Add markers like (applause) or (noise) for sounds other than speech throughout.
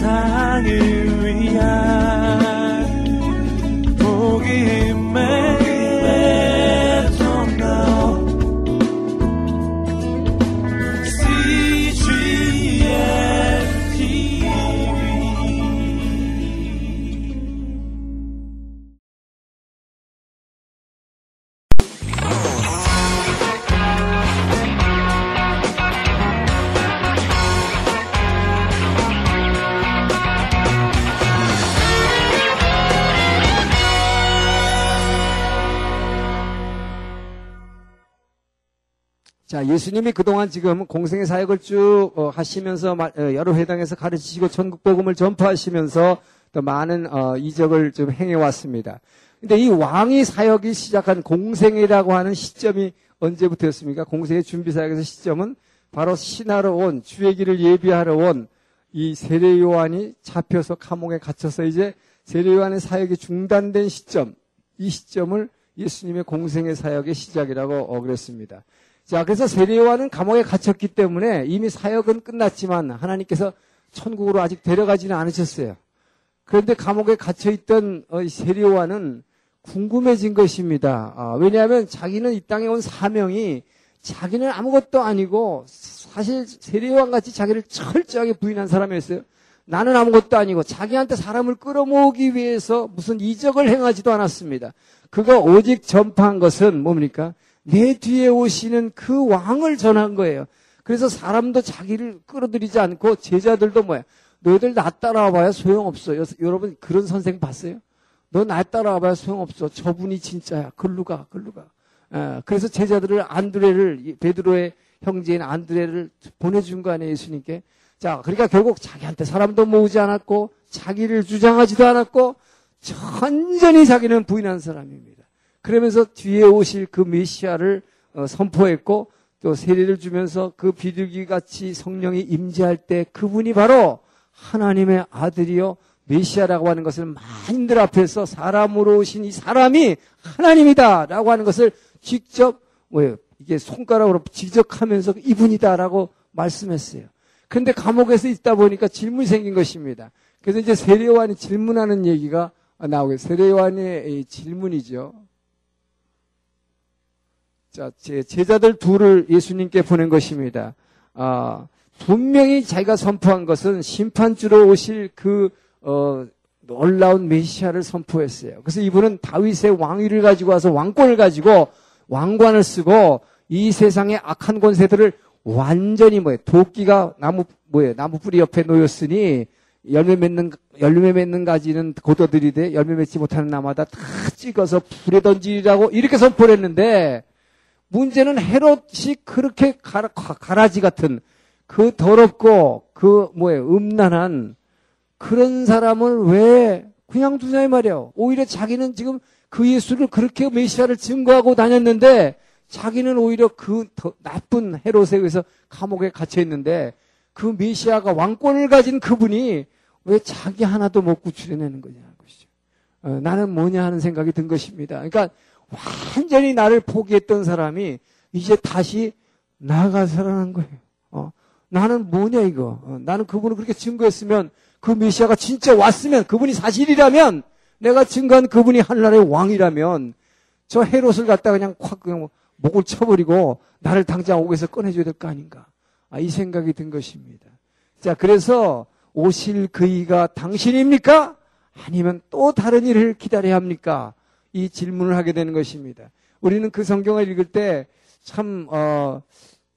세상을 위한 예수님이 그동안 지금 공생의 사역을 쭉 어, 하시면서 어, 여러 회당에서 가르치시고 전국 복음을 전파하시면서 또 많은 어, 이적을 좀 행해 왔습니다. 근데 이 왕이 사역이 시작한 공생이라고 하는 시점이 언제부터였습니까? 공생의 준비 사역에서 시점은 바로 신하러 온 주의 길을 예비하러 온 이 세례 요한이 잡혀서 감옥에 갇혀서 이제 세례 요한의 사역이 중단된 시점, 이 시점을 예수님의 공생의 사역의 시작이라고 어, 그랬습니다. 자, 그래서 세례요한은 감옥에 갇혔기 때문에 이미 사역은 끝났지만 하나님께서 천국으로 아직 데려가지는 않으셨어요. 그런데 감옥에 갇혀있던 어, 세례요한은 궁금해진 것입니다. 아, 왜냐하면 자기는 이 땅에 온 사명이 자기는 아무것도 아니고 사실 세례요한 같이 자기를 철저하게 부인한 사람이었어요. 나는 아무것도 아니고 자기한테 사람을 끌어모으기 위해서 무슨 이적을 행하지도 않았습니다. 그가 오직 전파한 것은 뭡니까? 내 뒤에 오시는 그 왕을 전한 거예요. 그래서 사람도 자기를 끌어들이지 않고 제자들도 뭐야? 너희들 나 따라와봐야 소용없어. 요, 여러분 그런 선생 봤어요? 너 나 따라와봐야 소용없어. 저분이 진짜야. 글로 가, 글로 가. 에, 그래서 제자들을 안드레를 베드로의 형제인 안드레를 보내준 거 아니에요, 예수님께. 자, 그러니까 결국 자기한테 사람도 모으지 않았고 자기를 주장하지도 않았고 천전히 자기는 부인한 사람입니다. 그러면서 뒤에 오실 그 메시아를 어, 선포했고 또 세례를 주면서 그 비둘기 같이 성령이 임재할 때 그분이 바로 하나님의 아들이요 메시아라고 하는 것을 만인들 앞에서 사람으로 오신 이 사람이 하나님이다라고 하는 것을 직접 뭐예요 이게 손가락으로 지적하면서 이분이다라고 말씀했어요. 그런데 감옥에서 있다 보니까 질문이 생긴 것입니다. 그래서 이제 세례요한이 질문하는 얘기가 나오게 세례요한의 질문이죠. 자, 제 제자들 둘을 예수님께 보낸 것입니다. 아, 분명히 자기가 선포한 것은 심판주로 오실 그, 어, 놀라운 메시아를 선포했어요. 그래서 이분은 다윗의 왕위를 가지고 와서 왕권을 가지고 왕관을 쓰고 이 세상의 악한 권세들을 완전히 뭐예요? 도끼가 나무, 뭐예요? 나무 뿌리 옆에 놓였으니 열매 맺는, 열매 맺는 가지는 고도들이돼 열매 맺지 못하는 나마다 다 찍어서 불에 던지라고 이렇게 선포를 했는데 문제는 헤롯이 그렇게 가라, 가라지 같은 그 더럽고 그 뭐예요 음란한 그런 사람을 왜 그냥 두냐 이 말이에요. 오히려 자기는 지금 그 예수를 그렇게 메시아를 증거하고 다녔는데 자기는 오히려 그 나쁜 헤롯에 의해서 감옥에 갇혀 있는데 그 메시아가 왕권을 가진 그분이 왜 자기 하나도 못 구출해내는 거냐는 것이죠. 어, 나는 뭐냐 하는 생각이 든 것입니다. 그러니까 완전히 나를 포기했던 사람이 이제 다시 나가 살아난 거예요. 어, 나는 뭐냐 이거. 어, 나는 그분을 그렇게 증거했으면 그 메시아가 진짜 왔으면 그분이 사실이라면 내가 증거한 그분이 하늘나라의 왕이라면 저 헤롯을 갖다 그냥 확 그냥 목을 쳐버리고 나를 당장 옥에서 꺼내줘야 될 거 아닌가. 아, 이 생각이 든 것입니다. 자, 그래서 오실 그이가 당신입니까? 아니면 또 다른 일을 기다려야 합니까? 이 질문을 하게 되는 것입니다. 우리는 그 성경을 읽을 때 참, 어,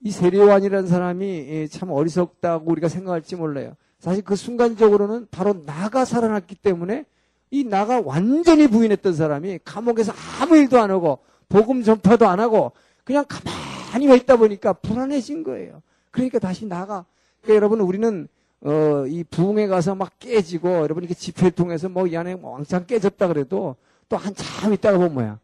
이 세례요한이라는 사람이 참 어리석다고 우리가 생각할지 몰라요. 사실 그 순간적으로는 바로 나가 살아났기 때문에 이 나가 완전히 부인했던 사람이 감옥에서 아무 일도 안 하고 복음 전파도 안 하고 그냥 가만히 와 있다 보니까 불안해진 거예요. 그러니까 다시 나가. 그러니까 여러분 우리는 어, 이 부흥에 가서 막 깨지고 여러분 이렇게 집회를 통해서 뭐 이 안에 왕창 깨졌다 그래도 또 한참 있다가 보면 뭐야?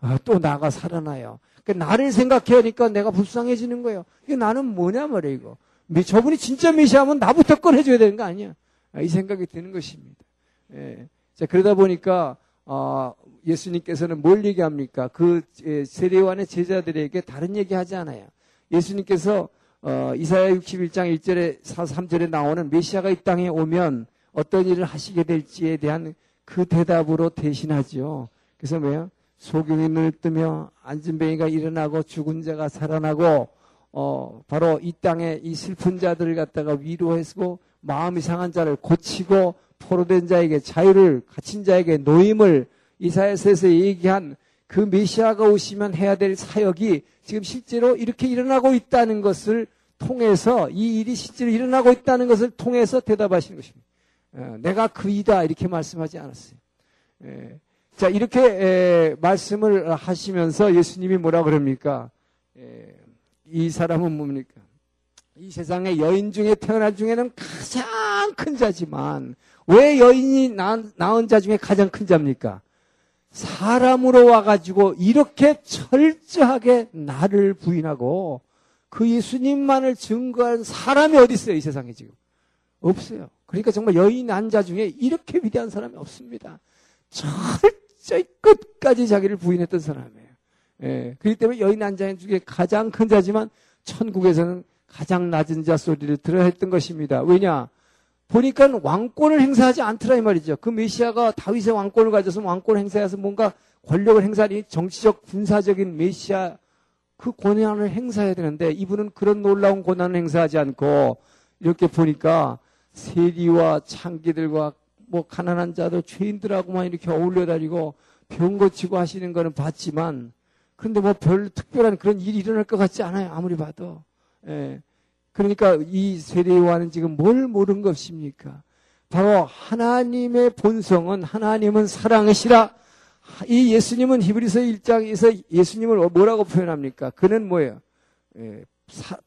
아, 또 나가 살아나요. 그러니까 나를 생각해야니까 내가 불쌍해지는 거예요. 이게 나는 뭐냐 말이야 이거. 저분이 진짜 메시아면 나부터 꺼내줘야 되는 거 아니야? 아, 이 생각이 드는 것입니다. 예. 자 그러다 보니까 어, 예수님께서는 뭘 얘기합니까? 그 세례요한의 제자들에게 다른 얘기 하지 않아요. 예수님께서 어, 이사야 61장 1절에 3절에 나오는 메시아가 이 땅에 오면 어떤 일을 하시게 될지에 대한 그 대답으로 대신하지요. 그래서 뭐예요? 소경이 눈을 뜨며 안진뱅이가 일어나고 죽은 자가 살아나고 어 바로 이 땅에 이 슬픈 자들을 갖다가 위로해주고 마음이 상한 자를 고치고 포로된 자에게 자유를 갇힌 자에게 노임을 이사야서에서 얘기한 그 메시아가 오시면 해야 될 사역이 지금 실제로 이렇게 일어나고 있다는 것을 통해서 이 일이 실제로 일어나고 있다는 것을 통해서 대답하시는 것입니다. 어, 내가 그이다 이렇게 말씀하지 않았어요. 예. 자 이렇게 에, 말씀을 하시면서 예수님이 뭐라 그럽니까? 에, 이 사람은 뭡니까? 이 세상의 여인 중에 태어날 중에는 가장 큰 자지만 왜 여인이 낳은 자 중에 가장 큰 자입니까? 사람으로 와가지고 이렇게 철저하게 나를 부인하고 그 예수님만을 증거한 사람이 어디 있어요 이 세상에 지금 없어요. 그러니까 정말 여인 난자 중에 이렇게 위대한 사람이 없습니다. 철저히 끝까지 자기를 부인했던 사람이에요. 예, 그렇기 때문에 여인 난자 중에 가장 큰 자지만 천국에서는 가장 낮은 자 소리를 들어야 했던 것입니다. 왜냐? 보니까 왕권을 행사하지 않더라 이 말이죠. 그 메시아가 다윗의 왕권을 가져서 왕권을 행사해서 뭔가 권력을 행사하니 정치적 군사적인 메시아 그 권한을 행사해야 되는데 이분은 그런 놀라운 권한을 행사하지 않고 이렇게 보니까 세리와 창기들과 뭐 가난한 자들 죄인들하고만 이렇게 어울려 다니고 병 고치고 하시는 거는 봤지만 그런데 뭐 별 특별한 그런 일이 일어날 것 같지 않아요 아무리 봐도 예. 그러니까 이 세례요한은 지금 뭘 모르는 것입니까? 바로 하나님의 본성은 하나님은 사랑이시라. 이 예수님은 히브리서 1장에서 예수님을 뭐라고 표현합니까? 그는 뭐예요? 예,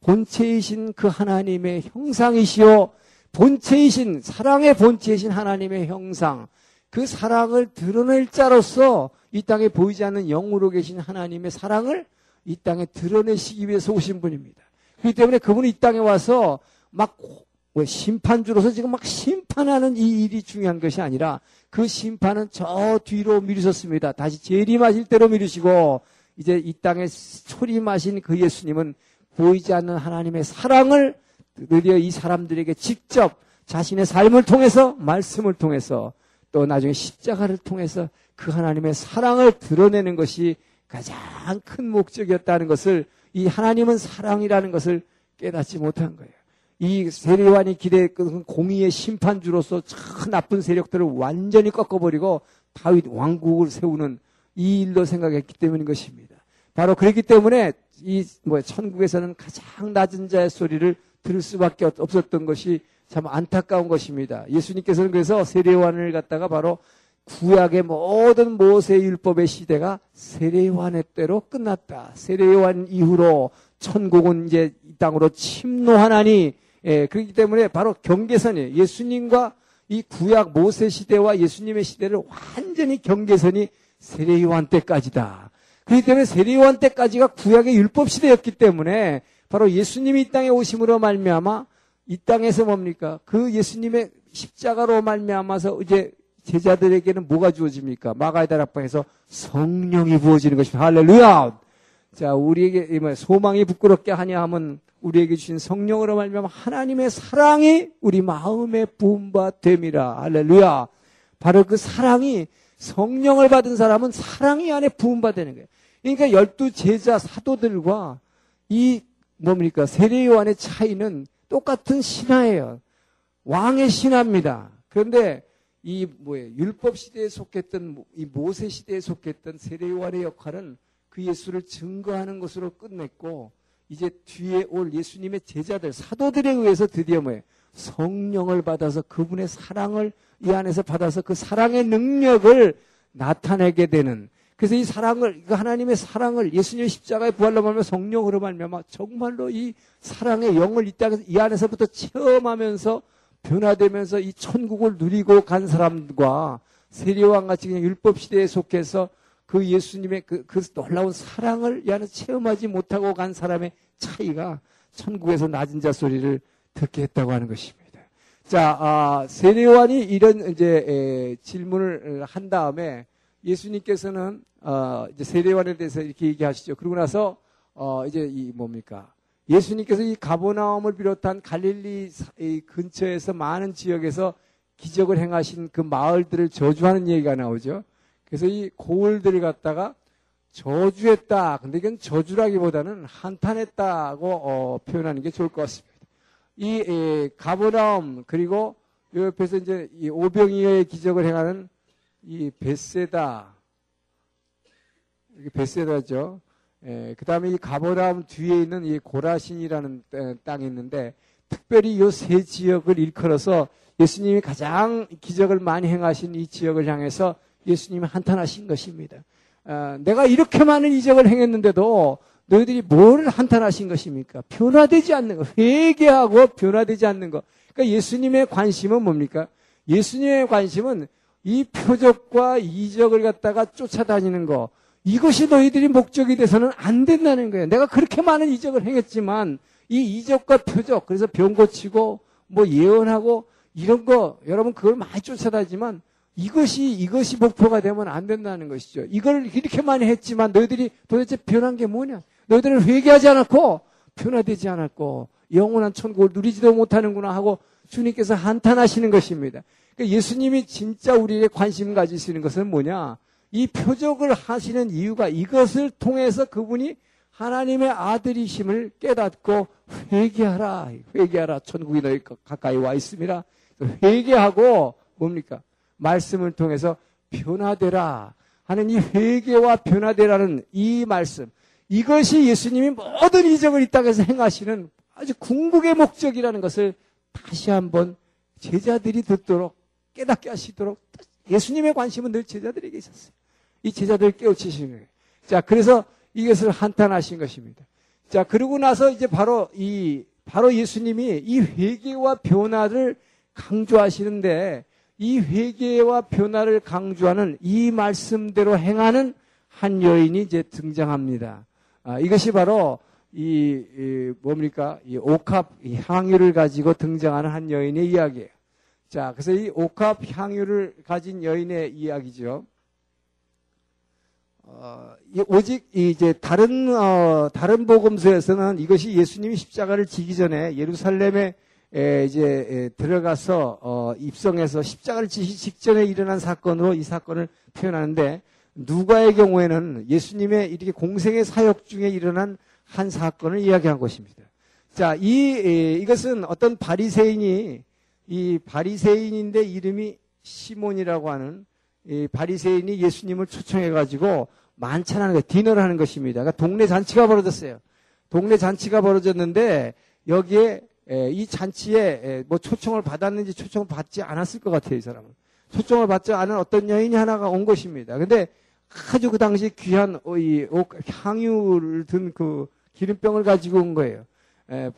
본체이신 그 하나님의 형상이시요. 본체이신 사랑의 본체이신 하나님의 형상. 그 사랑을 드러낼 자로서 이 땅에 보이지 않는 영으로 계신 하나님의 사랑을 이 땅에 드러내시기 위해서 오신 분입니다. 그렇기 때문에 그분이 이 땅에 와서 막 심판주로서 지금 막 심판하는 이 일이 중요한 것이 아니라 그 심판은 저 뒤로 미루셨습니다. 다시 재림하실 대로 미루시고 이제 이 땅에 초림하신 그 예수님은 보이지 않는 하나님의 사랑을 드디어 이 사람들에게 직접 자신의 삶을 통해서 말씀을 통해서 또 나중에 십자가를 통해서 그 하나님의 사랑을 드러내는 것이 가장 큰 목적이었다는 것을 이 하나님은 사랑이라는 것을 깨닫지 못한 거예요. 이 세례관이 기대했던 공의의 심판주로서 참 나쁜 세력들을 완전히 꺾어버리고 다윗 왕국을 세우는 이 일로 생각했기 때문인 것입니다. 바로 그렇기 때문에 이 뭐 천국에서는 가장 낮은 자의 소리를 들을 수밖에 없었던 것이 참 안타까운 것입니다. 예수님께서는 그래서 세례관을 갖다가 바로 구약의 모든 모세 율법의 시대가 세례요한의 때로 끝났다. 세례요한 이후로 천국은 이제 이 땅으로 침노하나니 예, 그렇기 때문에 바로 경계선이 예수님과 이 구약 모세 시대와 예수님의 시대를 완전히 경계선이 세례요한 때까지다. 그렇기 때문에 세례요한 때까지가 구약의 율법 시대였기 때문에 바로 예수님이 이 땅에 오심으로 말미암아 이 땅에서 뭡니까? 그 예수님의 십자가로 말미암아서 이제 제자들에게는 뭐가 주어집니까? 마가의 다락방에서 성령이 부어지는 것입니다. 할렐루야! 자, 우리에게 소망이 부끄럽게 하냐 하면 우리에게 주신 성령으로 말미암아 하나님의 사랑이 우리 마음에 부음바 됨이라. 할렐루야! 바로 그 사랑이 성령을 받은 사람은 사랑이 안에 부음받는 거예요. 그러니까 열두 제자 사도들과 이 뭡니까 세례 요한의 차이는 똑같은 신화예요. 왕의 신화입니다. 그런데 이 뭐예요? 율법 시대에 속했던 이 모세 시대에 속했던 세례 요한의 역할은 그 예수를 증거하는 것으로 끝냈고 이제 뒤에 올 예수님의 제자들 사도들에 의해서 드디어 뭐예요? 성령을 받아서 그분의 사랑을 이 안에서 받아서 그 사랑의 능력을 나타내게 되는 그래서 이 사랑을 그 하나님의 사랑을 예수님의 십자가의 부활로 말며 성령으로 말며 정말로 이 사랑의 영을 이 땅에서 이 안에서부터 체험하면서 변화되면서 이 천국을 누리고 간 사람과 세례왕 같이 그냥 율법 시대에 속해서 그 예수님의 그, 그 놀라운 사랑을 이 안에 체험하지 못하고 간 사람의 차이가 천국에서 낮은 자 소리를 듣게 했다고 하는 것입니다. 자, 아, 세례관이 이런 이제 에, 질문을 한 다음에 예수님께서는 어, 이제 세례관에 대해서 이렇게 얘기하시죠. 그러고 나서 어, 이제 이 뭡니까? 예수님께서 이 가보나움을 비롯한 갈릴리 근처에서 많은 지역에서 기적을 행하신 그 마을들을 저주하는 얘기가 나오죠. 그래서 이 고을들을 갖다가 저주했다. 근데 이건 저주라기보다는 한탄했다고 어, 표현하는 게 좋을 것 같습니다. 이 에, 가버나움 그리고 요 옆에서 이제 이 오병이어의 기적을 행하는 이 베세다 이게 베세다죠. 예, 그 다음에 이 가버나움 뒤에 있는 이 고라신이라는 땅이 있는데 특별히 이 세 지역을 일컬어서 예수님이 가장 기적을 많이 행하신 이 지역을 향해서 예수님이 한탄하신 것입니다. 어, 내가 이렇게 많은 이적을 행했는데도 너희들이 뭘 한탄하신 것입니까? 변화되지 않는 거. 회개하고 변화되지 않는 거. 그러니까 예수님의 관심은 뭡니까? 예수님의 관심은 이 표적과 이적을 갖다가 쫓아다니는 거. 이것이 너희들이 목적이 돼서는 안 된다는 거예요. 내가 그렇게 많은 이적을 행했지만 이 이적과 표적, 그래서 병 고치고 뭐 예언하고 이런 거 여러분 그걸 많이 쫓아다니지만 이것이 이것이 목표가 되면 안 된다는 것이죠. 이걸 이렇게 많이 했지만 너희들이 도대체 변한 게 뭐냐? 너희들은 회개하지 않았고 변화되지 않았고 영원한 천국을 누리지도 못하는구나 하고 주님께서 한탄하시는 것입니다. 그러니까 예수님이 진짜 우리에게 관심 가지시는 것은 뭐냐? 이 표적을 하시는 이유가 이것을 통해서 그분이 하나님의 아들이심을 깨닫고 회개하라. 회개하라. 천국이 너희 가까이 와 있습니다. 회개하고 뭡니까? 말씀을 통해서 변화되라 하는 이 회개와 변화되라는 이 말씀. 이것이 예수님이 모든 이적을 이 땅에서 행하시는 아주 궁극의 목적이라는 것을 다시 한번 제자들이 듣도록 깨닫게 하시도록 예수님의 관심은 늘 제자들에게 있었어요. 이 제자들 깨우치시는 거예요. 자, 그래서 이것을 한탄하신 것입니다. 자, 그러고 나서 이제 바로 이, 바로 예수님이 이 회개와 변화를 강조하시는데 이 회개와 변화를 강조하는 이 말씀대로 행하는 한 여인이 이제 등장합니다. 아, 이것이 바로 이, 이 뭡니까? 이 옥합 향유를 가지고 등장하는 한 여인의 이야기예요. 자, 그래서 이 옥합 향유를 가진 여인의 이야기죠. 어, 오직 이제 다른 어, 다른 복음서에서는 이것이 예수님이 십자가를 지기 전에 예루살렘에 에, 이제 에, 들어가서 어, 입성해서 십자가를 지기 직전에 일어난 사건으로 이 사건을 표현하는데 누가의 경우에는 예수님의 이렇게 공생의 사역 중에 일어난 한 사건을 이야기한 것입니다. 자, 이 에, 이것은 어떤 바리새인이 이 바리새인인데 이름이 시몬이라고 하는 이 바리새인이 예수님을 초청해 가지고 만찬하는 거, 디너를 하는 것입니다. 그러니까 동네 잔치가 벌어졌어요. 동네 잔치가 벌어졌는데 여기에 이 잔치에 뭐 초청을 받았는지 초청을 받지 않았을 것 같아요, 이 사람은. 초청을 받지 않은 어떤 여인이 하나가 온 것입니다. 근데 아주 그 당시 귀한 이 향유를 든 그 기름병을 가지고 온 거예요.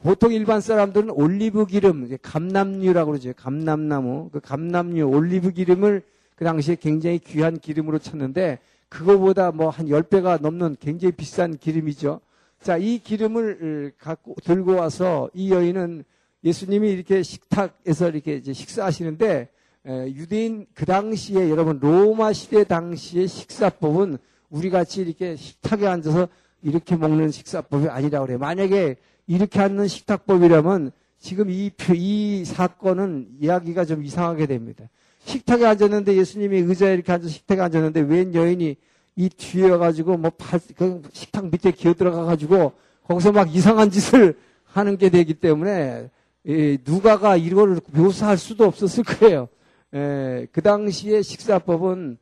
보통 일반 사람들은 올리브 기름, 감남류라고 그러죠. 감남나무. 그 감남류, 올리브 기름을 그 당시에 굉장히 귀한 기름으로 쳤는데 그거보다 뭐 한 10배가 넘는 굉장히 비싼 기름이죠. 자, 이 기름을 갖고 들고 와서 이 여인은 예수님이 이렇게 식탁에서 이렇게 이제 식사하시는데 유대인 그 당시에 여러분 로마 시대 당시의 식사법은 우리 같이 이렇게 식탁에 앉아서 이렇게 먹는 식사법이 아니라고 그래요. 만약에 이렇게 앉는 식탁법이라면 지금 이, 이 사건은 이야기가 좀 이상하게 됩니다. 식탁에 앉았는데 예수님이 의자에 이렇게 앉아서 식탁에 앉았는데 웬 여인이 이 뒤에 가지고 뭐 팔, 그 식탁 밑에 기어 들어가 가지고 거기서 막 이상한 짓을 하는 게 되기 때문에 예, 누가가 이걸 묘사할 수도 없었을 거예요. 예, 그 당시에 식사법은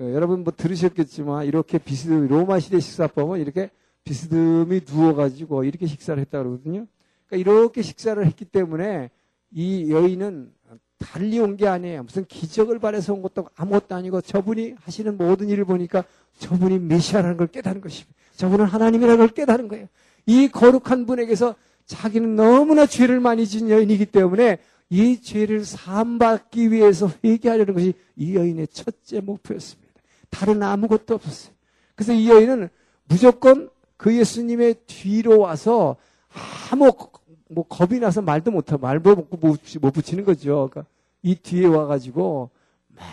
예, 여러분 뭐 들으셨겠지만 이렇게 비스듬 로마 시대 식사법은 이렇게 비스듬히 누워가지고 이렇게 식사를 했다 그러거든요. 그러니까 이렇게 식사를 했기 때문에 이 여인은 달리 온 게 아니에요. 무슨 기적을 바래서 온 것도 아무것도 아니고 저분이 하시는 모든 일을 보니까 저분이 메시아라는 걸 깨달은 것입니다. 저분은 하나님이라는 걸 깨달은 거예요. 이 거룩한 분에게서 자기는 너무나 죄를 많이 진 여인이기 때문에 이 죄를 사함받기 위해서 회개하려는 것이 이 여인의 첫째 목표였습니다. 다른 아무것도 없었어요. 그래서 이 여인은 무조건 그 예수님의 뒤로 와서 아무 뭐 겁이 나서 말도 못하고 말도 못 붙이는 거죠. 그러니까 이 뒤에 와가지고 막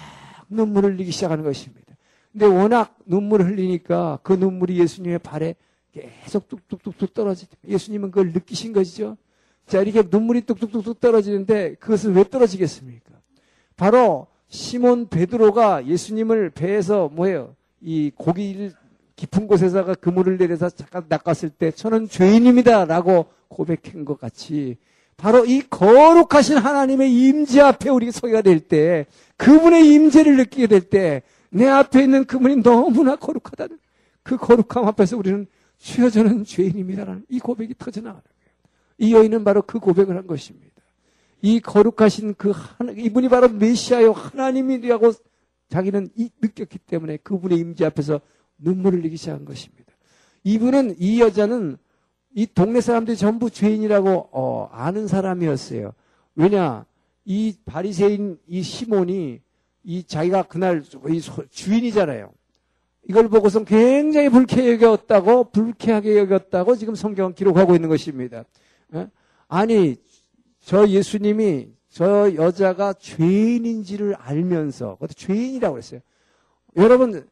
눈물을 흘리기 시작하는 것입니다. 근데 워낙 눈물을 흘리니까 그 눈물이 예수님의 발에 계속 뚝뚝뚝뚝 떨어지죠. 예수님은 그걸 느끼신 것이죠. 자, 이렇게 눈물이 뚝뚝뚝뚝 떨어지는데 그것을 왜 떨어지겠습니까? 바로 시몬 베드로가 예수님을 배에서 뭐예요? 이 고기 깊은 곳에다가 그물을 내려서 잠깐 낚았을 때 저는 죄인입니다라고 고백한 것 같이 바로 이 거룩하신 하나님의 임재 앞에 우리가 서게 될 때, 그분의 임재를 느끼게 될 때, 내 앞에 있는 그분이 너무나 거룩하다는 그 거룩함 앞에서 우리는 주여 저는 죄인입니다라는 이 고백이 터져나가는 거예요. 이 여인은 바로 그 고백을 한 것입니다. 이 거룩하신 그 하나, 이분이 바로 메시아요 하나님이라고 자기는 느꼈기 때문에 그분의 임재 앞에서 눈물을 흘리기 시작한 것입니다. 이분은 이 여자는 이 동네 사람들이 전부 죄인이라고 어, 아는 사람이었어요. 왜냐 이 바리새인 이 시몬이 이 자기가 그날 이 주인이잖아요. 이걸 보고서 굉장히 불쾌하게 여겼다고 불쾌하게 여겼다고 지금 성경은 기록하고 있는 것입니다. 에? 아니 저 예수님이 저 여자가 죄인인지를 알면서 그것도 죄인이라고 그랬어요. 여러분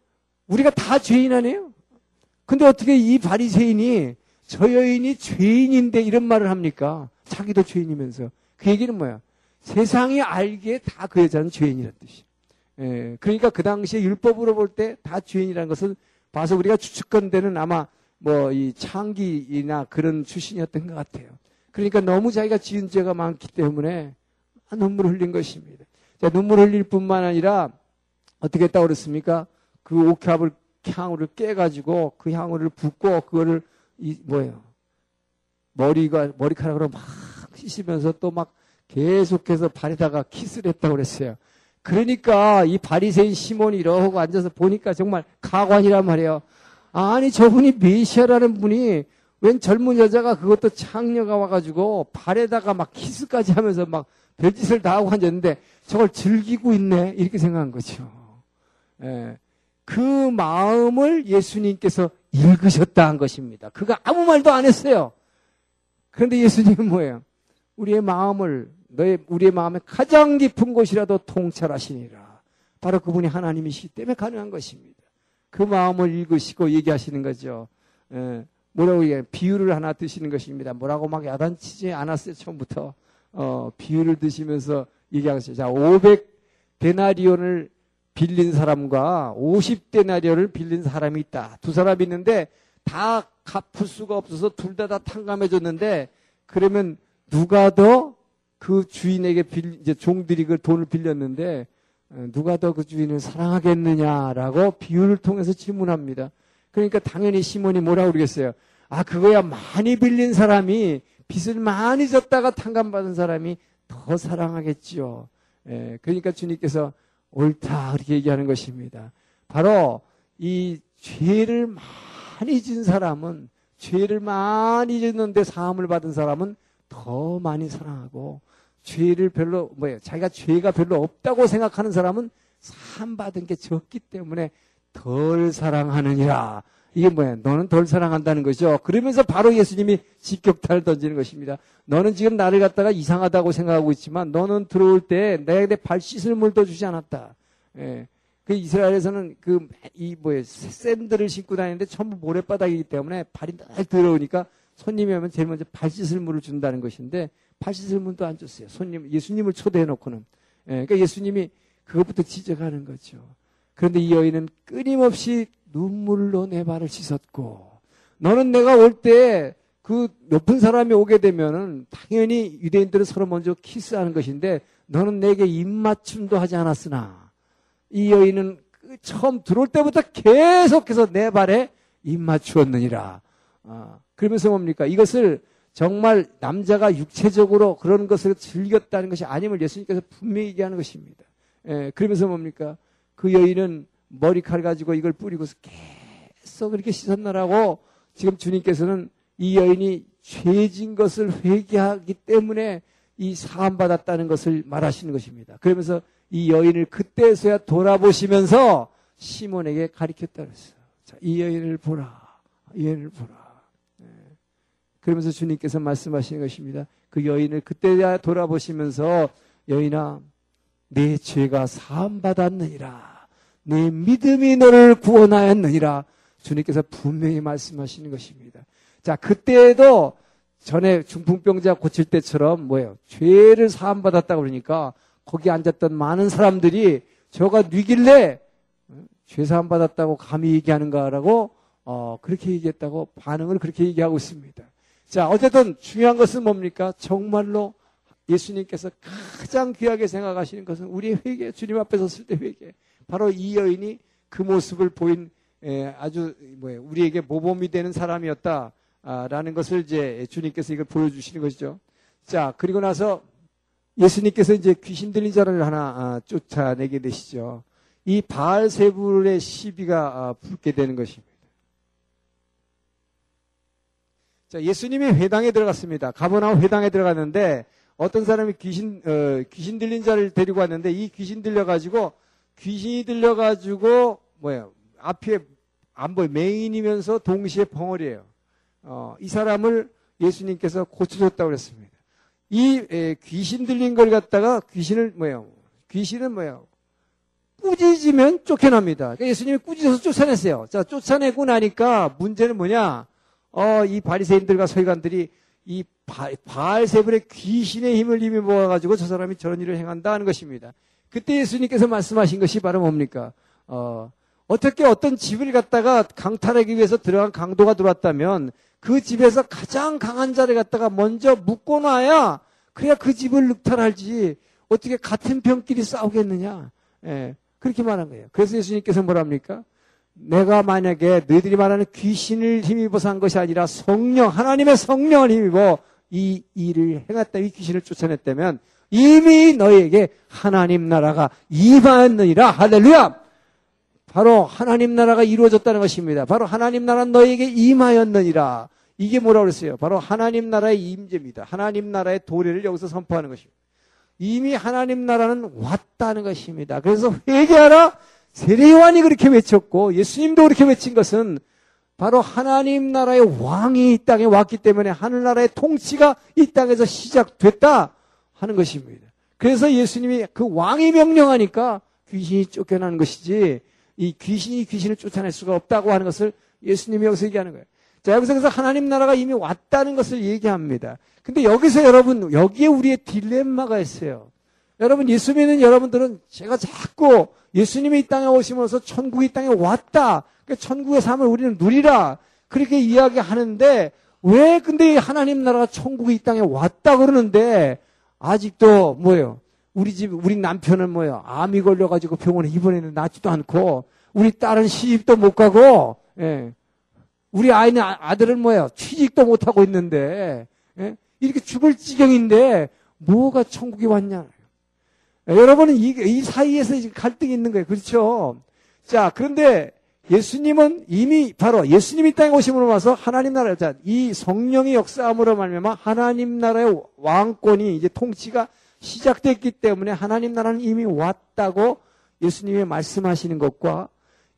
우리가 다 죄인 아니에요? 근데 어떻게 이 바리새인이 저 여인이 죄인인데 이런 말을 합니까? 자기도 죄인이면서. 그 얘기는 뭐야? 세상이 알기에 다 그 여자는 죄인이라는 뜻이야. 예, 그러니까 그 당시에 율법으로 볼 때 다 죄인이라는 것을 봐서 우리가 추측건대는 아마 뭐 이 창기나 그런 출신이었던 것 같아요. 그러니까 너무 자기가 지은 죄가 많기 때문에 눈물을 흘린 것입니다. 자, 눈물 흘릴 뿐만 아니라 어떻게 했다고 그랬습니까? 그 옥합을 향으로 깨가지고 그 향으로 붓고 그거를 이 뭐예요? 머리가 머리카락으로 막 씻으면서 또 막 계속해서 발에다가 키스를 했다고 그랬어요. 그러니까 이 바리새인 시몬이 이러고 앉아서 보니까 정말 가관이란 말이에요. 아니 저분이 메시아라는 분이 웬 젊은 여자가 그것도 창녀가 와가지고 발에다가 막 키스까지 하면서 막 별짓을 다 하고 앉았는데 저걸 즐기고 있네 이렇게 생각한 거죠. 예. 그 마음을 예수님께서 읽으셨다 한 것입니다. 그가 아무 말도 안 했어요. 그런데 예수님은 뭐예요? 우리의 마음을 너의 우리의 마음의 가장 깊은 곳이라도 통찰하시니라. 바로 그분이 하나님이시기 때문에 가능한 것입니다. 그 마음을 읽으시고 얘기하시는 거죠. 예, 뭐라고 얘기해 비유를 하나 드시는 것입니다. 뭐라고 막 야단치지 않았어요 처음부터. 어, 비유를 드시면서 얘기하셨어요. 자, 500 데나리온을 빌린 사람과 50데나리온을 빌린 사람이 있다. 두 사람이 있는데 다 갚을 수가 없어서 둘 다 다 탕감해줬는데 그러면 누가 더 그 주인에게 빌, 이제 종들이 그 돈을 빌렸는데 어, 누가 더 그 주인을 사랑하겠느냐라고 비유를 통해서 질문합니다. 그러니까 당연히 시몬이 뭐라고 그러겠어요? 아, 그거야 많이 빌린 사람이 빚을 많이 졌다가 탕감받은 사람이 더 사랑하겠지요. 예, 그러니까 주님께서 옳다 그렇게 얘기하는 것입니다. 바로 이 죄를 많이 진 사람은 죄를 많이 짓는데 사함을 받은 사람은 더 많이 사랑하고 죄를 별로 뭐예요? 자기가 죄가 별로 없다고 생각하는 사람은 사함 받은 게 적기 때문에 덜 사랑하느니라. 이게 뭐야? 너는 덜 사랑한다는 거죠. 그러면서 바로 예수님이 직격탄을 던지는 것입니다. 너는 지금 나를 갖다가 이상하다고 생각하고 있지만 너는 들어올 때 내가 내 발 씻을 물도 주지 않았다. 예. 그 이스라엘에서는 그 이 뭐예 샌들을 신고 다니는데 전부 모래바닥이기 때문에 발이 날 더러우니까 손님이 오면 제일 먼저 발 씻을 물을 준다는 것인데 발 씻을 물도 안 줬어요. 손님 예수님을 초대해 놓고는. 예. 그러니까 예수님이 그것부터 지적하는 거죠. 그런데 이 여인은 끊임없이 눈물로 내 발을 씻었고 너는 내가 올 때 그 높은 사람이 오게 되면은 당연히 유대인들은 서로 먼저 키스하는 것인데 너는 내게 입맞춤도 하지 않았으나 이 여인은 그 처음 들어올 때부터 계속해서 내 발에 입맞추었느니라. 아, 그러면서 뭡니까? 이것을 정말 남자가 육체적으로 그런 것을 즐겼다는 것이 아님을 예수님께서 분명히 얘기하는 것입니다. 예, 그러면서 뭡니까? 그 여인은 머리칼 가지고 이걸 뿌리고서 계속 그렇게 씻었나라고 지금 주님께서는 이 여인이 죄진 것을 회개하기 때문에 이 사함 받았다는 것을 말하시는 것입니다. 그러면서 이 여인을 그때서야 돌아보시면서 시몬에게 가리켰다 그랬어요. 자, 이 여인을 보라. 이 여인을 보라. 네. 그러면서 주님께서 말씀하시는 것입니다. 그 여인을 그때야 돌아보시면서 여인아, 내 죄가 사함 받았느니라. 네 믿음이 너를 구원하였느니라. 주님께서 분명히 말씀하시는 것입니다. 자, 그때에도 전에 중풍병자 고칠 때처럼 뭐예요? 죄를 사함받았다 그러니까 거기 앉았던 많은 사람들이 저가 뉘길래 어, 죄사함 받았다고 감히 얘기하는가라고 어, 그렇게 얘기했다고 반응을 그렇게 얘기하고 있습니다. 자, 어쨌든 중요한 것은 뭡니까? 정말로 예수님께서 가장 귀하게 생각하시는 것은 우리의 회개, 주님 앞에 섰을 때 회개. 바로 이 여인이 그 모습을 보인 에, 아주? 우리에게 모범이 되는 사람이었다라는 것을 이제 주님께서 이걸 보여주시는 것이죠. 자, 그리고 나서 예수님께서 이제 귀신 들린 자를 하나 아, 쫓아내게 되시죠. 이 바알세불의 시비가 아, 붙게 되는 것입니다. 자, 예수님이 회당에 들어갔습니다. 가버나움 회당에 들어갔는데 어떤 사람이 귀신 어, 귀신 들린 자를 데리고 왔는데 이 귀신 들려 가지고 귀신이 들려 가지고 뭐야 앞에 안 보여 맹인이면서 동시에 벙어리예요. 어, 이 사람을 예수님께서 고쳐줬다고 그랬습니다. 이 에, 귀신 들린 걸 갖다가 귀신을 뭐예요? 귀신은 뭐예요? 꾸짖으면 쫓겨납니다. 그러니까 예수님이 꾸짖어서 쫓아냈어요. 자, 쫓아내고 나니까 문제는 뭐냐? 어, 이 바리새인들과 서기관들이 이 바알세불의 귀신의 힘을 힘입어 가지고 저 사람이 저런 일을 행한다 하는 것입니다. 그때 예수님께서 말씀하신 것이 바로 뭡니까? 어, 어떻게 어떤 집을 갖다가 강탈하기 위해서 들어간 강도가 들어왔다면 그 집에서 가장 강한 자를 갖다가 먼저 묶어놔야 그래야 그 집을 늑탈할지 어떻게 같은 병끼리 싸우겠느냐. 예, 그렇게 말한 거예요. 그래서 예수님께서 뭐랍니까? 내가 만약에 너희들이 말하는 귀신을 힘입어서 한 것이 아니라 성령, 하나님의 성령을 힘입어 이 일을 행했다, 이 귀신을 쫓아냈다면 이미 너희에게 하나님 나라가 임하였느니라. 할렐루야! 바로 하나님 나라가 이루어졌다는 것입니다. 바로 하나님 나라는 너희에게 임하였느니라. 이게 뭐라고 그랬어요? 바로 하나님 나라의 임재입니다. 하나님 나라의 도래를 여기서 선포하는 것입니다. 이미 하나님 나라는 왔다는 것입니다. 그래서 회개하라! 세례요한이 그렇게 외쳤고 예수님도 그렇게 외친 것은 바로 하나님 나라의 왕이 이 땅에 왔기 때문에 하늘나라의 통치가 이 땅에서 시작됐다 하는 것입니다. 그래서 예수님이 그 왕이 명령하니까 귀신이 쫓겨나는 것이지 이 귀신이 귀신을 쫓아낼 수가 없다고 하는 것을 예수님이 여기서 얘기하는 거예요. 자, 여기서 그래서 하나님 나라가 이미 왔다는 것을 얘기합니다. 근데 여기서 여러분, 여기에 우리의 딜레마가 있어요. 여러분, 예수 믿는 여러분들은 제가 자꾸 예수님이 이 땅에 오시면서 천국이 이 땅에 왔다. 그러니까 천국의 삶을 우리는 누리라. 그렇게 이야기하는데 왜 근데 하나님 나라가 천국이 이 땅에 왔다 그러는데 아직도 뭐예요? 우리 집 우리 남편은 뭐예요? 암이 걸려가지고 병원에 입원했는데 낫지도 않고 우리 딸은 시집도 못 가고 예. 우리 아이는 아, 아들은 뭐예요? 취직도 못 하고 있는데 예? 이렇게 죽을 지경인데 뭐가 천국이 왔냐? 여러분은 이, 이 사이에서 갈등이 있는 거예요. 그렇죠? 자, 그런데 예수님은 이미 바로 예수님이 땅에 오심으로 와서 하나님 나라, 자, 이 성령의 역사함으로 말미암아 하나님 나라의 왕권이 이제 통치가 시작됐기 때문에 하나님 나라는 이미 왔다고 예수님이 말씀하시는 것과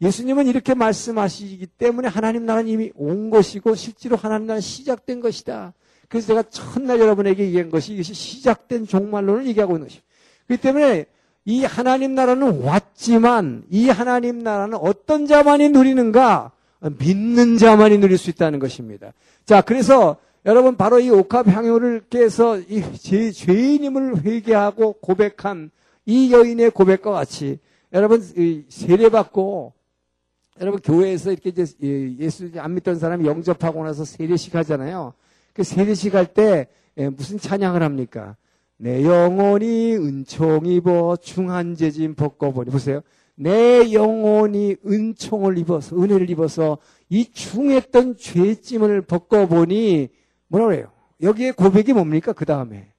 예수님은 이렇게 말씀하시기 때문에 하나님 나라는 이미 온 것이고 실제로 하나님 나라는 시작된 것이다. 그래서 제가 첫날 여러분에게 얘기한 것이 이것이 시작된 종말론을 얘기하고 있는 것입니다. 그렇기 때문에 이 하나님 나라는 왔지만 이 하나님 나라는 어떤 자만이 누리는가? 믿는 자만이 누릴 수 있다는 것입니다. 자, 그래서 여러분 바로 이 옥합 향유를 깨서 이 제, 죄인임을 회개하고 고백한 이 여인의 고백과 같이 여러분 세례받고 여러분 교회에서 이렇게 이제 예, 예수 안 믿던 사람이 영접하고 나서 세례식 하잖아요. 그 세례식 할때 예, 무슨 찬양을 합니까? 내 영혼이 은총 입어 중한 재짐 벗고보니 보세요. 내 영혼이 은총을 입어서 은혜를 입어서 이 중했던 죄짐을 벗고보니 뭐라 그래요? 여기에 고백이 뭡니까? 그 다음에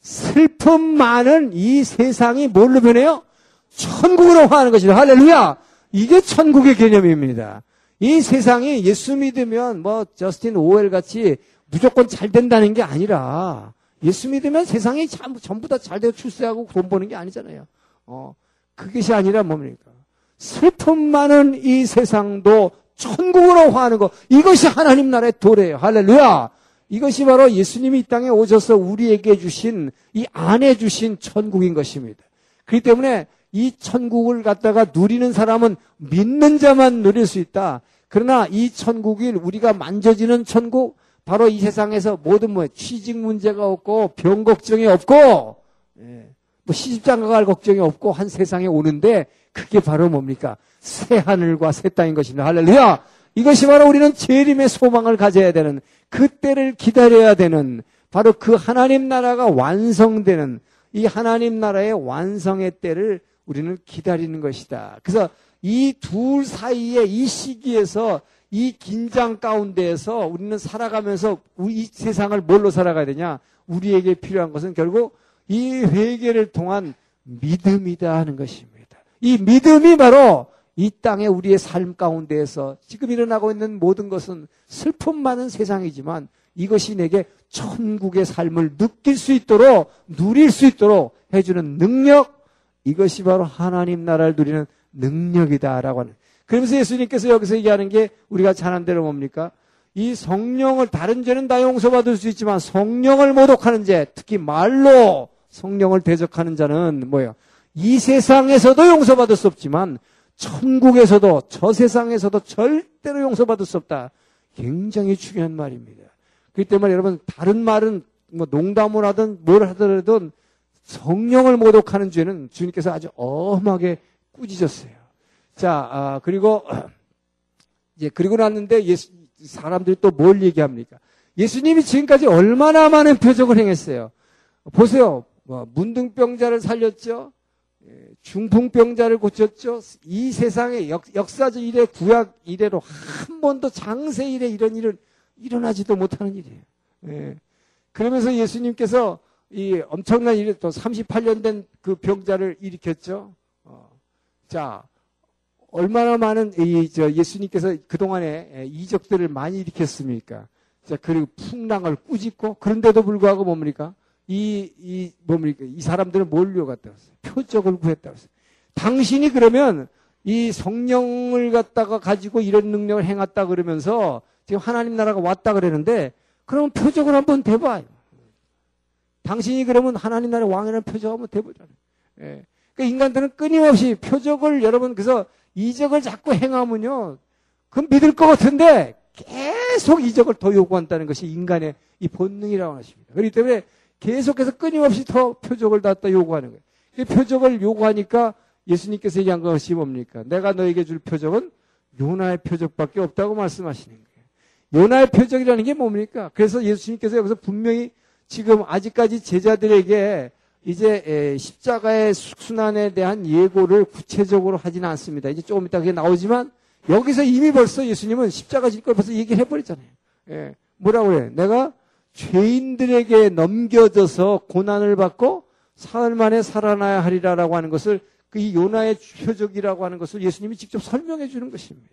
슬픔 많은 이 세상이 뭘로 변해요? 천국으로 화하는 것이다. 할렐루야! 이게 천국의 개념입니다. 이 세상이 예수 믿으면 뭐 저스틴 오웰 같이 무조건 잘 된다는 게 아니라 예수 믿으면 세상이 전부 다 잘 되고 출세하고 돈 버는 게 아니잖아요. 어, 그것이 아니라 뭡니까? 슬픔 많은 이 세상도 천국으로 화하는 것. 이것이 하나님 나라의 도래예요. 할렐루야! 이것이 바로 예수님이 이 땅에 오셔서 우리에게 주신, 이 안에 주신 천국인 것입니다. 그렇기 때문에 이 천국을 갖다가 누리는 사람은 믿는 자만 누릴 수 있다. 그러나 이 천국이 우리가 만져지는 천국, 바로 이 세상에서 모든 뭐 취직 문제가 없고 병 걱정이 없고 예, 뭐 시집장가 갈 걱정이 없고 한 세상에 오는데 그게 바로 뭡니까? 새 하늘과 새 땅인 것입니다. 할렐루야! 이것이 바로 우리는 재림의 소망을 가져야 되는 그때를 기다려야 되는 바로 그 하나님 나라가 완성되는 이 하나님 나라의 완성의 때를 우리는 기다리는 것이다. 그래서 이 둘 사이에 이 시기에서 이 긴장 가운데에서 우리는 살아가면서 이 세상을 뭘로 살아가야 되냐? 우리에게 필요한 것은 결국 이 회개를 통한 믿음이다 하는 것입니다. 이 믿음이 바로 이 땅에 우리의 삶 가운데에서 지금 일어나고 있는 모든 것은 슬픔 많은 세상이지만 이것이 내게 천국의 삶을 느낄 수 있도록 누릴 수 있도록 해주는 능력 이것이 바로 하나님 나라를 누리는 능력이다라고 하는 그러면서 예수님께서 여기서 얘기하는 게 우리가 잘한 대로 뭡니까? 이 성령을 다른 죄는 다 용서받을 수 있지만 성령을 모독하는 죄 특히 말로 성령을 대적하는 자는 뭐예요? 이 세상에서도 용서받을 수 없지만 천국에서도 저 세상에서도 절대로 용서받을 수 없다. 굉장히 중요한 말입니다. 그렇기 때문에 여러분 다른 말은 뭐 농담을 하든 뭘 하더라도 성령을 모독하는 죄는 주님께서 아주 엄하게 꾸짖었어요. 자 아, 그리고 (clears throat) 이제 그리고 났는데 예수 사람들이 또 뭘 얘기합니까? 예수님이 지금까지 얼마나 많은 표적을 행했어요. 보세요. 뭐 문둥병자를 살렸죠. 예, 중풍병자를 고쳤죠. 이 세상의 역, 사적 이래 구약 이래로 한 번도 장세 이래 이런 일은 일어나지도 못하는 일이에요. 예. 그러면서 예수님께서 이 엄청난 일을 또 38년 된 그 병자를 일으켰죠. 어. 자, 얼마나 많은 이 저 예수님께서 그 동안에 예, 이적들을 많이 일으켰습니까? 자, 그리고 풍랑을 꾸짖고 그런데도 불구하고 뭡니까? 이, 이, 뭡니까? 이 사람들은 뭘 요 갔다고 했어요? 표적을 구했다고 했어요. 당신이 그러면 이 성령을 갖다가 가지고 이런 능력을 행했다 그러면서 지금 하나님 나라가 왔다 그러는데 그러면 표적을 한번 대봐요. 당신이 그러면 하나님 나라의 왕이라는 표적 한번 대보잖아요. 예. 그러니까 인간들은 끊임없이 표적을 여러분 그래서 이적을 자꾸 행하면요. 그건 믿을 것 같은데 계속 이적을 더 요구한다는 것이 인간의 이 본능이라고 하십니다. 그렇기 때문에 계속해서 끊임없이 더 표적을 갖다 요구하는 거예요. 이 표적을 요구하니까 예수님께서 얘기한 것이 뭡니까? 내가 너에게 줄 표적은 요나의 표적밖에 없다고 말씀하시는 거예요. 요나의 표적이라는 게 뭡니까? 그래서 예수님께서 여기서 분명히 지금 아직까지 제자들에게 이제 십자가의 순환에 대한 예고를 구체적으로 하지는 않습니다. 이제 조금 이따 그게 나오지만 여기서 이미 벌써 예수님은 십자가 질 걸 벌써 얘기를 해버렸잖아요. 예. 뭐라고 그래? 내가 죄인들에게 넘겨져서 고난을 받고 사흘 만에 살아나야 하리라라고 하는 것을 그 요나의 표적이라고 하는 것을 예수님이 직접 설명해 주는 것입니다.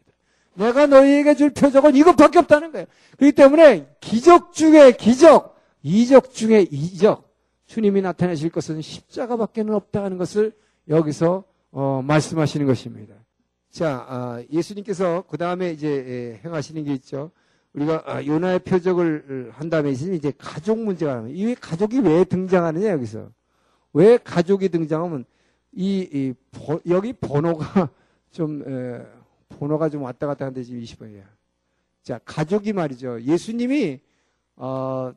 내가 너희에게 줄 표적은 이것밖에 없다는 거예요. 그렇기 때문에 기적 중에 기적, 이적 중에 이적, 주님이 나타내실 것은 십자가밖에는 없다는 것을 여기서 어, 말씀하시는 것입니다. 자, 아, 예수님께서 그 다음에 이제 행하시는 게 있죠. 우리가 아, 요나의 표적을 한 다음에 이제 가족 문제가 나옵니다. 이 가족이 왜 등장하느냐 여기서 왜 가족이 등장하면 이, 이 버, 여기 번호가 (laughs) 좀 에, 번호가 좀 왔다 갔다 하는데 지금 20번이야. 자 가족이 말이죠. 예수님이 어,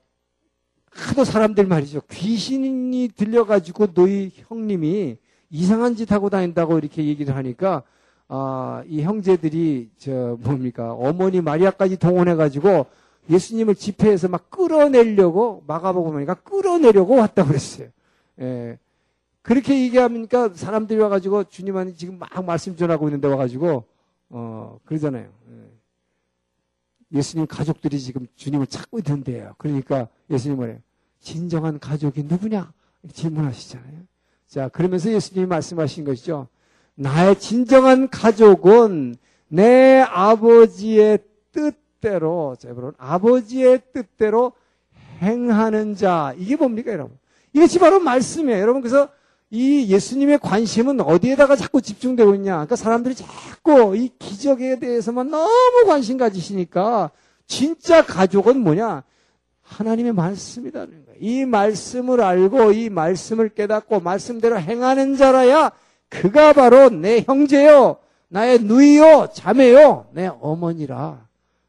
하도 사람들 말이죠. 귀신이 들려가지고 너희 형님이 이상한 짓 하고 다닌다고 이렇게 얘기를 하니까 아, 이 형제들이 저 뭡니까 어머니 마리아까지 동원해가지고 예수님을 집회에서 막 끌어내려고 마가복음 보니까 끌어내려고 왔다고 그랬어요. 예. 그렇게 얘기하니까 사람들이 와가지고 주님한테 지금 막 말씀 전하고 있는데 와가지고 어 그러잖아요. 예. 예수님 가족들이 지금 주님을 찾고 있는데요. 그러니까 예수님 뭐래요? 진정한 가족이 누구냐? 질문하시잖아요. 자, 그러면서 예수님이 말씀하신 것이죠. 나의 진정한 가족은 내 아버지의 뜻대로, 자, 여러분, 아버지의 뜻대로 행하는 자. 이게 뭡니까, 여러분? 이것이 바로 말씀이에요. 여러분, 그래서 이 예수님의 관심은 어디에다가 자꾸 집중되고 있냐. 그러니까 사람들이 자꾸 이 기적에 대해서만 너무 관심 가지시니까 진짜 가족은 뭐냐? 하나님의 말씀이라는 거예요. 이 말씀을 알고 이 말씀을 깨닫고 말씀대로 행하는 자라야 그가 바로 내 형제요, 나의 누이요, 자매요, 내 어머니라.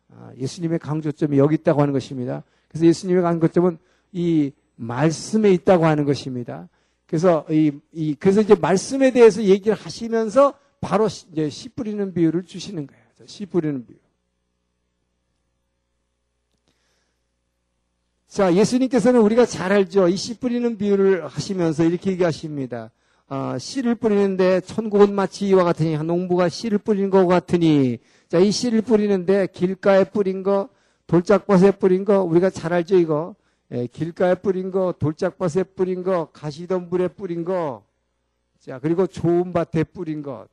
아, 예수님의 강조점이 여기 있다고 하는 것입니다. 그래서 예수님의 강조점은 이 말씀에 있다고 하는 것입니다. 그래서 이, 이 그래서 이제 말씀에 대해서 얘기를 하시면서 바로 시- 이제 씨 뿌리는 비유를 주시는 거예요. 씨 뿌리는 비유. 자, 예수님께서는 우리가 잘 알죠. 이 씨 뿌리는 비유를 하시면서 이렇게 얘기하십니다. 아, 씨를 뿌리는데 천국은 마치 이와 같으니 한 농부가 씨를 뿌리는 것 같으니 자, 이 씨를 뿌리는데 길가에 뿌린 거, 돌짝밭에 뿌린 거 우리가 잘 알죠, 이거. 예, 길가에 뿌린 거, 돌짝밭에 뿌린 거, 가시덤불에 뿌린 거. 자, 그리고 좋은 밭에 뿌린 것.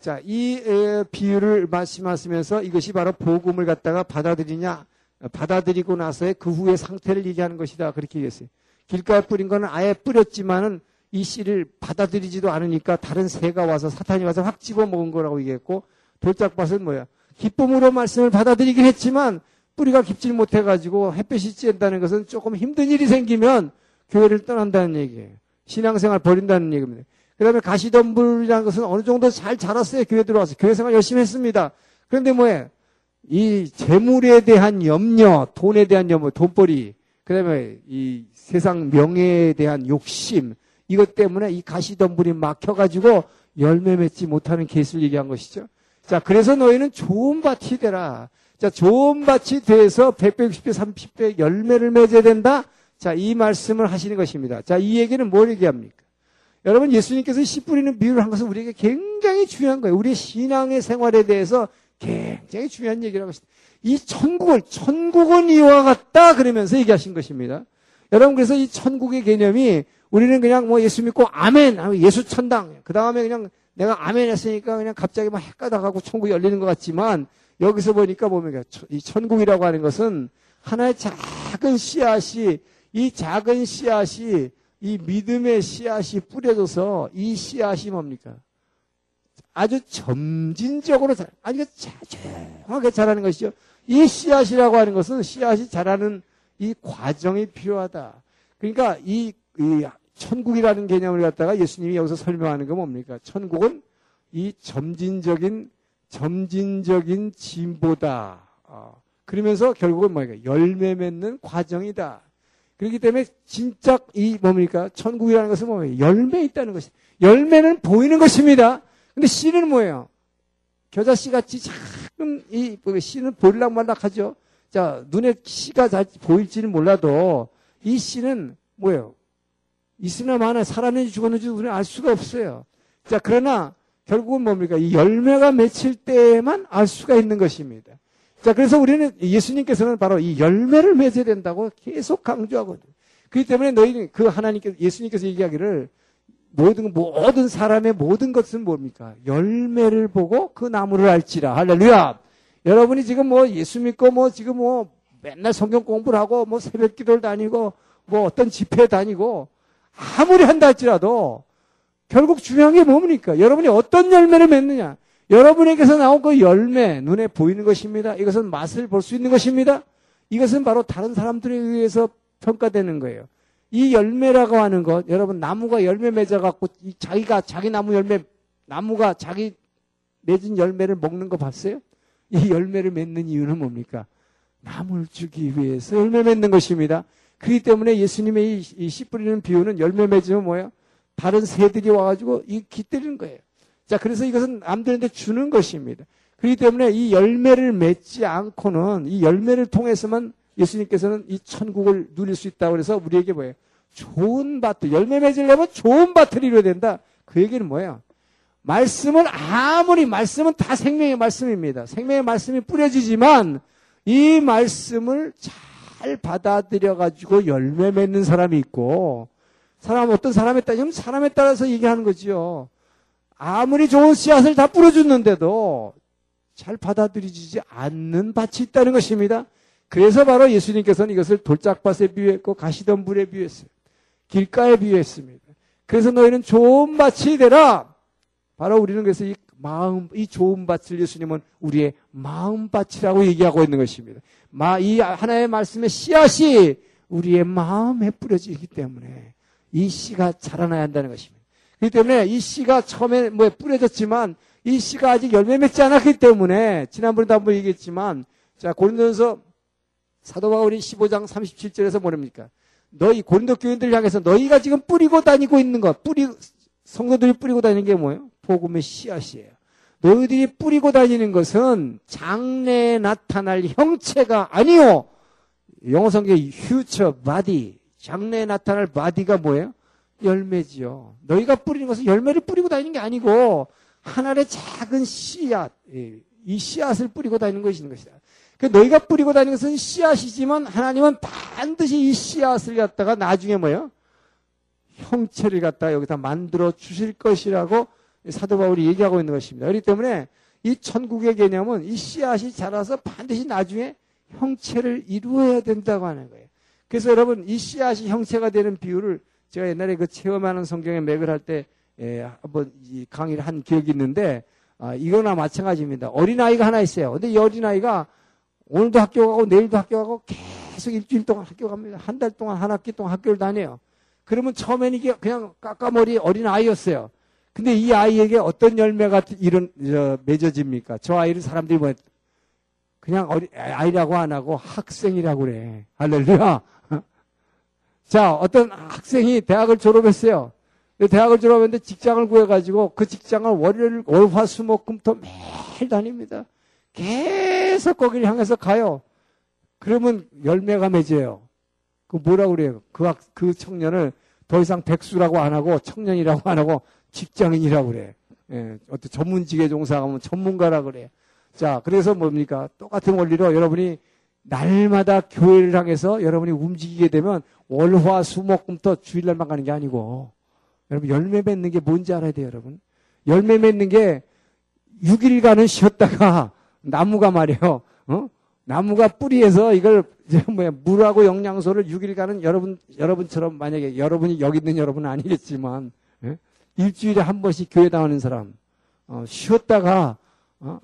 자, 이 에, 비유를 말씀하시면서 이것이 바로 복음을 갖다가 받아들이냐, 어, 받아들이고 나서의 그 후의 상태를 얘기하는 것이다. 그렇게 얘기했어요. 길가에 뿌린 거는 아예 뿌렸지만은 이 씨를 받아들이지도 않으니까 다른 새가 와서 사탄이 와서 확 집어 먹은 거라고 얘기했고 돌짝밭은 뭐야? 기쁨으로 말씀을 받아들이긴 했지만 뿌리가 깊질 못해가지고 햇볕이 쬐다는 것은 조금 힘든 일이 생기면 교회를 떠난다는 얘기예요. 신앙생활 버린다는 얘기입니다. 그 다음에 가시덤불이라는 것은 어느 정도 잘 자랐어요. 교회 들어와서. 교회 생활 열심히 했습니다. 그런데 뭐예요? 이 재물에 대한 염려, 돈에 대한 염려, 돈벌이, 그 다음에 이 세상 명예에 대한 욕심, 이것 때문에 이 가시덤불이 막혀가지고 열매 맺지 못하는 케이스를 얘기한 것이죠. 자, 그래서 너희는 좋은 밭이 되라. 자, 좋은 밭이 돼서 100배, 60배, 30배 열매를 맺어야 된다. 자, 이 말씀을 하시는 것입니다. 자, 이 얘기는 뭘 얘기합니까? 여러분, 예수님께서 씨 뿌리는 비유를 한 것은 우리에게 굉장히 중요한 거예요. 우리의 신앙의 생활에 대해서 굉장히 중요한 얘기라고 하십니다. 이 천국을, 천국은 이와 같다. 그러면서 얘기하신 것입니다. 여러분, 그래서 이 천국의 개념이 우리는 그냥 뭐 예수 믿고 아멘 예수 천당. 그 다음에 그냥 내가 아멘 했으니까 그냥 갑자기 막 헷가닥하고 천국이 열리는 것 같지만 여기서 보니까 보면 이 천국이라고 하는 것은 하나의 작은 씨앗이 이 작은 씨앗이 이 믿음의 씨앗이 뿌려져서 이 씨앗이 뭡니까? 아주 점진적으로 자, 아주 자주하게 자라는 것이죠. 이 씨앗이라고 하는 것은 씨앗이 자라는 이 과정이 필요하다. 그러니까 이, 이 천국이라는 개념을 갖다가 예수님이 여기서 설명하는 건 뭡니까? 천국은 이 점진적인 점진적인 진보다. 어, 그러면서 결국은 뭐니까 열매 맺는 과정이다. 그렇기 때문에 진짜 이 뭡니까? 천국이라는 것은 뭐예요? 열매 있다는 것이. 열매는 보이는 것입니다. 근데 씨는 뭐예요? 겨자씨 같이 작은 이 씨는 보일락 말락 하죠. 자, 눈에 씨가 잘 보일지는 몰라도 이 씨는 뭐예요? 있으나 마나 살았는지 죽었는지 우리는 알 수가 없어요. 자, 그러나 결국은 뭡니까? 이 열매가 맺힐 때만 알 수가 있는 것입니다. 자, 그래서 우리는 예수님께서는 바로 이 열매를 맺어야 된다고 계속 강조하거든요. 그렇기 때문에 너희는 그 하나님께서, 예수님께서 얘기하기를 모든, 모든 사람의 모든 것은 뭡니까? 열매를 보고 그 나무를 알지라. 할렐루야! 여러분이 지금 뭐 예수 믿고 뭐 지금 뭐 맨날 성경 공부를 하고 뭐 새벽 기도를 다니고 뭐 어떤 집회 다니고 아무리 한다 할지라도 결국 중요한 게 뭡니까? 여러분이 어떤 열매를 맺느냐? 여러분에게서 나온 그 열매, 눈에 보이는 것입니다. 이것은 맛을 볼 수 있는 것입니다. 이것은 바로 다른 사람들에 의해서 평가되는 거예요. 이 열매라고 하는 것, 여러분, 나무가 열매 맺어갖고, 자기가, 자기 나무 열매, 나무가 자기 맺은 열매를 먹는 거 봤어요? 이 열매를 맺는 이유는 뭡니까? 나무를 주기 위해서 열매 맺는 것입니다. 그렇기 때문에 예수님의 이 씨 뿌리는 비유는 열매 맺으면 뭐예요? 다른 새들이 와가지고 이 기때리는 거예요. 자, 그래서 이것은 남들한테 주는 것입니다. 그렇기 때문에 이 열매를 맺지 않고는 이 열매를 통해서만 예수님께서는 이 천국을 누릴 수 있다고 그래서 우리에게 뭐예요? 좋은 밭을, 열매 맺으려면 좋은 밭을 이루어야 된다. 그 얘기는 뭐예요? 말씀을 아무리, 말씀은 다 생명의 말씀입니다. 생명의 말씀이 뿌려지지만 이 말씀을 잘 받아들여 가지고 열매 맺는 사람이 있고 사람, 어떤 사람에 따르면 사람에 따라서 얘기하는 거지요. 아무리 좋은 씨앗을 다 뿌려줬는데도 잘 받아들이지 않는 밭이 있다는 것입니다. 그래서 바로 예수님께서는 이것을 돌짝밭에 비유했고 가시덤불에 비유했어요. 길가에 비유했습니다. 그래서 너희는 좋은 밭이 되라. 바로 우리는 그래서 이 마음, 이 좋은 밭을 예수님은 우리의 마음밭이라고 얘기하고 있는 것입니다. 마, 이 하나의 말씀의 씨앗이 우리의 마음에 뿌려지기 때문에 이 씨가 자라나야 한다는 것입니다. 그렇기 때문에 이 씨가 처음에 뭐 뿌려졌지만 이 씨가 아직 열매 맺지 않았기 때문에 지난번에도 한번 얘기했지만 자 고린도전서 사도 바울이 15장 37절에서 뭐랍니까? 너희 고린도 교인들 향해서 너희가 지금 뿌리고 다니고 있는 것, 뿌리 성도들이 뿌리고 다니는 게 뭐예요? 복음의 씨앗이에요. 너희들이 뿌리고 다니는 것은 장래에 나타날 형체가 아니요. 영어 성경에 future body, 장래에 나타날 body가 뭐예요? 열매지요. 너희가 뿌리는 것은 열매를 뿌리고 다니는 게 아니고 하나의 작은 씨앗, 이 씨앗을 뿌리고 다니는 것이는 것이다. 그 너희가 뿌리고 다니는 것은 씨앗이지만 하나님은 반드시 이 씨앗을 갖다가 나중에 뭐예요? 형체를 갖다가 여기다 만들어 주실 것이라고 사도 바울이 얘기하고 있는 것입니다. 그렇기 때문에 이 천국의 개념은 이 씨앗이 자라서 반드시 나중에 형체를 이루어야 된다고 하는 거예요. 그래서 여러분 이 씨앗이 형체가 되는 비유를 제가 옛날에 그 체험하는 성경의 맥을 할때 예, 한번 이 강의를 한 기억이 있는데 아, 이거나 마찬가지입니다. 어린아이가 하나 있어요. 근데 이 어린아이가 오늘도 학교 가고 내일도 학교 가고 계속 일주일 동안 학교 갑니다. 한 달 동안 한 학기 동안 학교를 다녀요. 그러면 처음에는 이게 그냥 까까머리 어린아이였어요. 근데 이 아이에게 어떤 열매가 이런 저, 맺어집니까? 저 아이를 사람들이 뭐 그냥 어리, 아이라고 안 하고 학생이라고 그래. 할렐루야. (laughs) 자, 어떤 학생이 대학을 졸업했어요. 대학을 졸업했는데 직장을 구해가지고 그 직장을 월요일, 월 화, 수, 목, 금 토 매일 다닙니다. 계속 거기를 향해서 가요. 그러면 열매가 맺어요. 그 뭐라고 그래요? 그, 학, 그 청년을 더 이상 백수라고 안 하고 청년이라고 안 하고 직장인이라고 그래. 예, 어떤 전문직에 종사하면 전문가라 그래. 자, 그래서 뭡니까? 똑같은 원리로 여러분이 날마다 교회를 향해서 여러분이 움직이게 되면 월화 수목금토 주일날만 가는 게 아니고 여러분 열매 맺는 게 뭔지 알아야 돼요, 여러분. 열매 맺는 게 6일간은 쉬었다가 (laughs) 나무가 말이에요. 어? 나무가 뿌리에서 이걸 뭐야 물하고 영양소를 6일간은 여러분 여러분처럼 만약에 여러분이 여기 있는 여러분은 아니겠지만 예? 일주일에 한 번씩 교회 나오는 사람 어, 쉬었다가 어?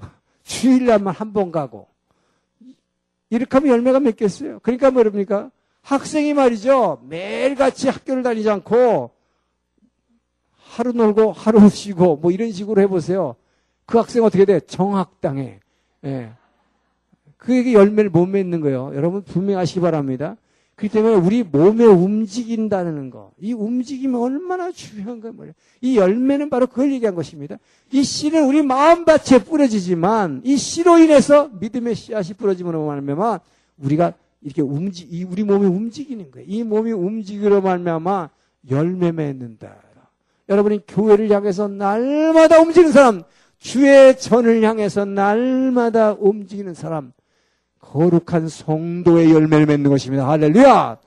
주일날만 한 번 가고 이렇게 하면 열매가 맺겠어요. 그러니까 뭐랍니까? 학생이 말이죠 매일같이 학교를 다니지 않고 하루 놀고 하루 (laughs) 쉬고 뭐 이런 식으로 해보세요. 그 학생 어떻게 돼? 정학당해. 예. 그에게 열매를 못 맺는 거예요. 여러분 분명하시기 바랍니다. 그렇기 때문에 우리 몸에 움직인다는 거, 이 움직임이 얼마나 중요한 거예요. 이 열매는 바로 그걸 얘기한 것입니다. 이 씨는 우리 마음밭에 뿌려지지만 이 씨로 인해서 믿음의 씨앗이 뿌려지므로 말미암아 우리가 이렇게 움직, 이 우리 몸이 움직이는 거예요. 이 몸이 움직이로 말미암아 열매 맺는다. 여러분이 교회를 향해서 날마다 움직이는 사람, 주의 전을 향해서 날마다 움직이는 사람, 거룩한 성도의 열매를 맺는 것입니다. 할렐루야!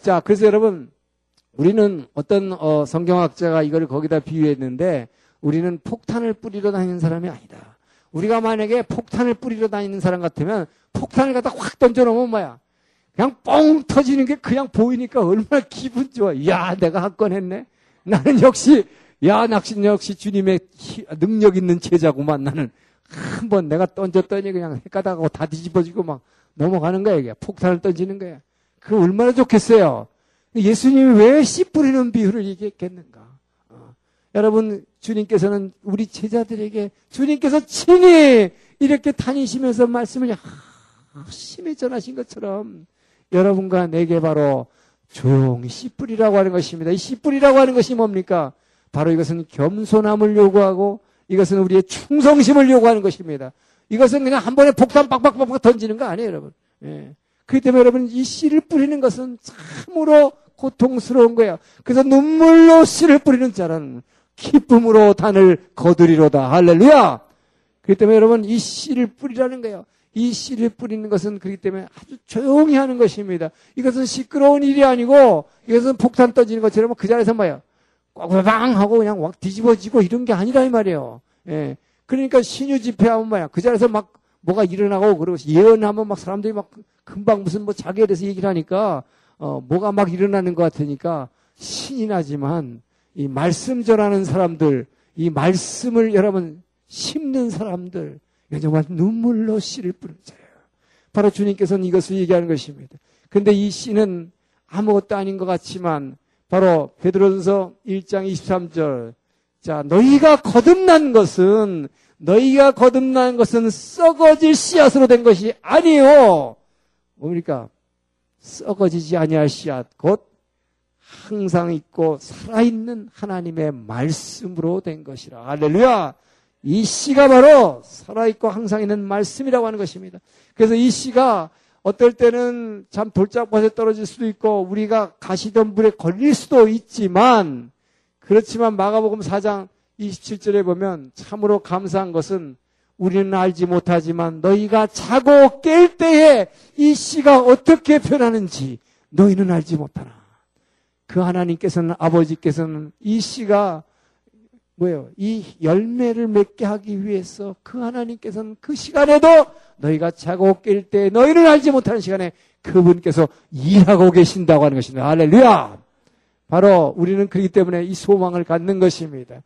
자, 그래서 여러분, 우리는 어떤 어, 성경학자가 이걸 거기다 비유했는데, 우리는 폭탄을 뿌리러 다니는 사람이 아니다. 우리가 만약에 폭탄을 뿌리러 다니는 사람 같으면 폭탄을 갖다 확 던져놓으면 뭐야? 그냥 뻥 터지는 게 그냥 보이니까 얼마나 기분 좋아. 야, 내가 한 건 했네. 나는 역시 야, 낚시 역시 주님의 능력 있는 제자구만. 나는 한 번 내가 던졌더니 그냥 헷가닥하고 다 뒤집어지고 막 넘어가는 거야, 이게. 폭탄을 던지는 거야. 그 얼마나 좋겠어요. 예수님이 왜 씨 뿌리는 비유를 얘기했겠는가? 어. 여러분, 주님께서는 우리 제자들에게 주님께서 친히 이렇게 다니시면서 말씀을 심히 전하신 것처럼 여러분과 내게 바로 조용히 씨 뿌리라고 하는 것입니다. 이 씨 뿌리라고 하는 것이 뭡니까? 바로 이것은 겸손함을 요구하고 이것은 우리의 충성심을 요구하는 것입니다. 이것은 그냥 한 번에 폭탄 빡빡빡빡 던지는 거 아니에요, 여러분. 예. 그렇기 때문에 여러분 이 씨를 뿌리는 것은 참으로 고통스러운 거예요. 그래서 눈물로 씨를 뿌리는 자는 기쁨으로 단을 거두리로다. 할렐루야! 그렇기 때문에 여러분 이 씨를 뿌리라는 거예요. 이 씨를 뿌리는 것은 그렇기 때문에 아주 조용히 하는 것입니다. 이것은 시끄러운 일이 아니고 이것은 폭탄 떠지는 것처럼 그 자리에서 뭐예요? 꽝꽝 하고 그냥 확 뒤집어지고 이런 게 아니라 이 말이에요. 예. 그러니까 신유 집회하면 뭐야. 그 자리에서 막 뭐가 일어나고 그러고 예언하면 막 사람들이 막 금방 무슨 뭐 자기에 대해서 얘기를 하니까 어 뭐가 막 일어나는 것 같으니까 신이 나지만 이 말씀 전하는 사람들 이 말씀을 여러분 심는 사람들 정말 눈물로 씨를 자예요. 바로 주님께서는 이것을 얘기하는 것입니다. 근데 이 씨는 아무것도 아닌 것 같지만 바로 베드로전서 1장 23절. 자, 너희가 거듭난 것은 너희가 거듭난 것은 썩어질 씨앗으로 된 것이 아니요. 뭡니까? 썩어지지 아니할 씨앗 곧 항상 있고 살아있는 하나님의 말씀으로 된 것이라. 할렐루야! 이 씨가 바로 살아있고 항상 있는 말씀이라고 하는 것입니다. 그래서 이 씨가 어떨 때는 참 돌짝밭에 떨어질 수도 있고 우리가 가시던 물에 걸릴 수도 있지만 그렇지만 마가복음 4장 27절에 보면 참으로 감사한 것은 우리는 알지 못하지만 너희가 자고 깰 때에 이 씨가 어떻게 변하는지 너희는 알지 못하나. 그 하나님께서는 아버지께서는 이 씨가 뭐예요? 이 열매를 맺게 하기 위해서 그 하나님께서는 그 시간에도 너희가 자고 깰 때 너희를 알지 못하는 시간에 그분께서 일하고 계신다고 하는 것입니다. 할렐루야! 바로 우리는 그렇기 때문에 이 소망을 갖는 것입니다.